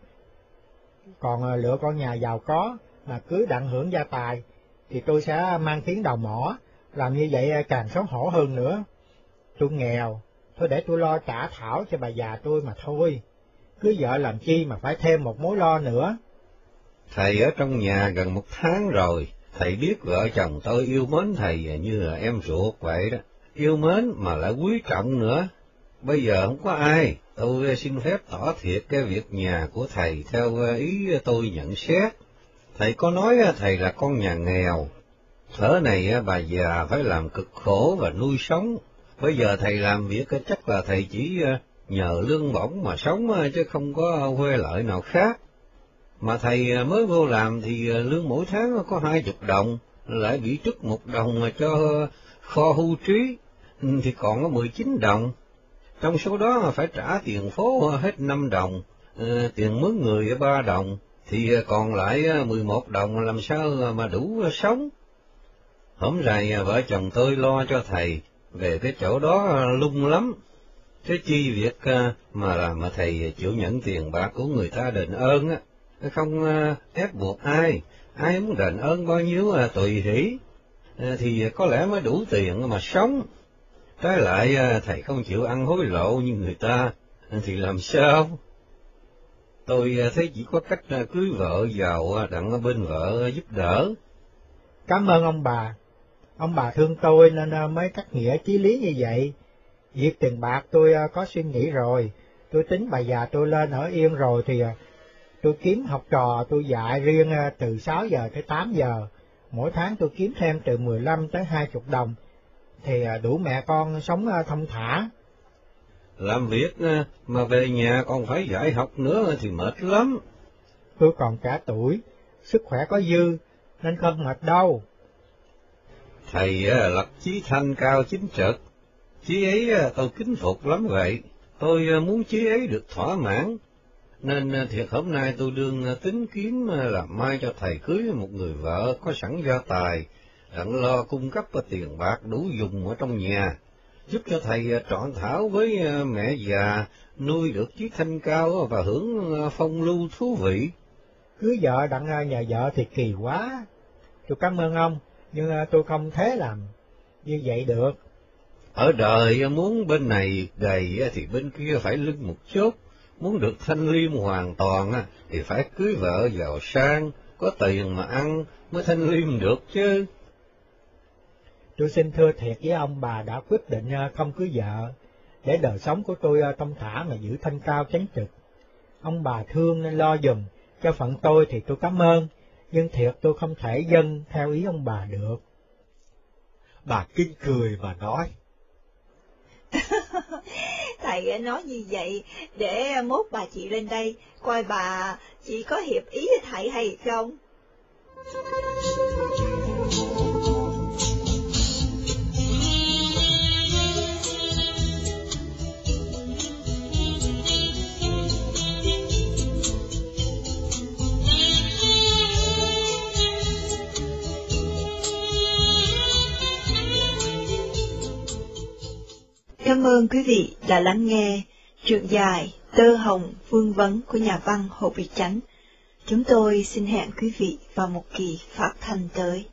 Speaker 2: còn lựa con nhà giàu có mà cưới đặng hưởng gia tài, thì tôi sẽ mang tiếng đầu mỏ, làm như vậy càng xấu hổ hơn nữa. Tôi nghèo, thôi để tôi lo trả thảo cho bà già tôi mà thôi. Cưới vợ làm chi mà phải thêm một mối lo nữa.
Speaker 3: Thầy ở trong nhà gần một tháng rồi, thầy biết vợ chồng tôi yêu mến thầy như là em ruột vậy đó. Yêu mến mà lại quý trọng nữa. Bây giờ không có ai, tôi xin phép tỏ thiệt cái việc nhà của thầy theo ờ, ý tôi nhận xét. Thầy có nói ờ, thầy là con nhà nghèo, thở này ờ, bà già phải làm cực khổ và nuôi sống. Bây giờ thầy làm việc chắc là thầy chỉ nhờ lương bổng mà sống chứ không có huê lợi nào khác. Mà thầy à, mới vô làm thì à, lương mỗi tháng có hai chục đồng, lại bị trút một đồng cho kho hưu trí, ừ, thì còn có mười chín đồng. Trong số đó phải trả tiền phố hết năm đồng, ừ, tiền mướn người ba đồng, thì à, còn lại mười một đồng làm sao mà đủ sống. Hôm nay vợ chồng tôi lo cho thầy, về cái chỗ đó lung lắm. Thế chi việc mà làm mà thầy chịu nhận tiền bạc của người ta đền ơn á, không ờ, ép buộc ai, ai muốn đền ơn bao nhiêu là tùy hỷ, ờ, thì có lẽ mới đủ tiền mà sống. Trái lại thầy không chịu ăn hối lộ như người ta, thì làm sao? Tôi thấy chỉ có cách cưới vợ giàu, đặng bên vợ giúp đỡ.
Speaker 2: Cảm ơn ông bà. Ông bà thương tôi nên mới cắt nghĩa chí lý như vậy. Việc tiền bạc tôi có suy nghĩ rồi, tôi tính bà già tôi lên ở yên rồi thì tôi kiếm học trò tôi dạy riêng từ 6 giờ tới 8 giờ, mỗi tháng tôi kiếm thêm từ 15 tới 20 đồng, thì đủ mẹ con sống thông thả.
Speaker 3: Làm việc mà về nhà còn phải dạy học nữa thì mệt lắm.
Speaker 2: Tôi còn cả tuổi, sức khỏe có dư, nên không mệt đâu.
Speaker 3: Thầy lập chí thanh cao chính trực, chí ấy tôi kính phục lắm vậy. Tôi muốn chí ấy được thỏa mãn, nên thiệt hôm nay tôi đương tính kiếm làm mai cho thầy cưới một người vợ có sẵn gia tài, đặng lo cung cấp tiền bạc đủ dùng ở trong nhà, giúp cho thầy trọn thảo với mẹ già, nuôi được chiếc thanh cao và hưởng phong lưu thú vị.
Speaker 2: Cưới vợ đặng nhà vợ thì kỳ quá. Tôi cảm ơn ông, nhưng tôi không thế làm như vậy được.
Speaker 3: Ở đời muốn bên này gầy thì bên kia phải lưng một chút muốn được thanh liêm hoàn toàn thì phải cưới vợ giàu sang, có tiền mà ăn mới thanh liêm được chứ.
Speaker 2: Tôi xin thưa thiệt với ông bà đã quyết định không cưới vợ, để đời sống của tôi thông thả mà giữ thanh cao chánh trực. Ông bà thương nên lo dùm, cho phận tôi thì tôi cảm ơn, nhưng thiệt tôi không thể dân theo ý ông bà được.
Speaker 4: Bà kinh cười mà nói
Speaker 1: thầy nói như vậy để mốt bà chị lên đây, coi bà chị có hiệp ý với thầy hay không? Cảm ơn quý vị đã lắng nghe truyện dài Tơ Hồng Vương Vấn của nhà văn Hồ Việt Chánh. Chúng tôi xin hẹn quý vị vào một kỳ phát thanh tới.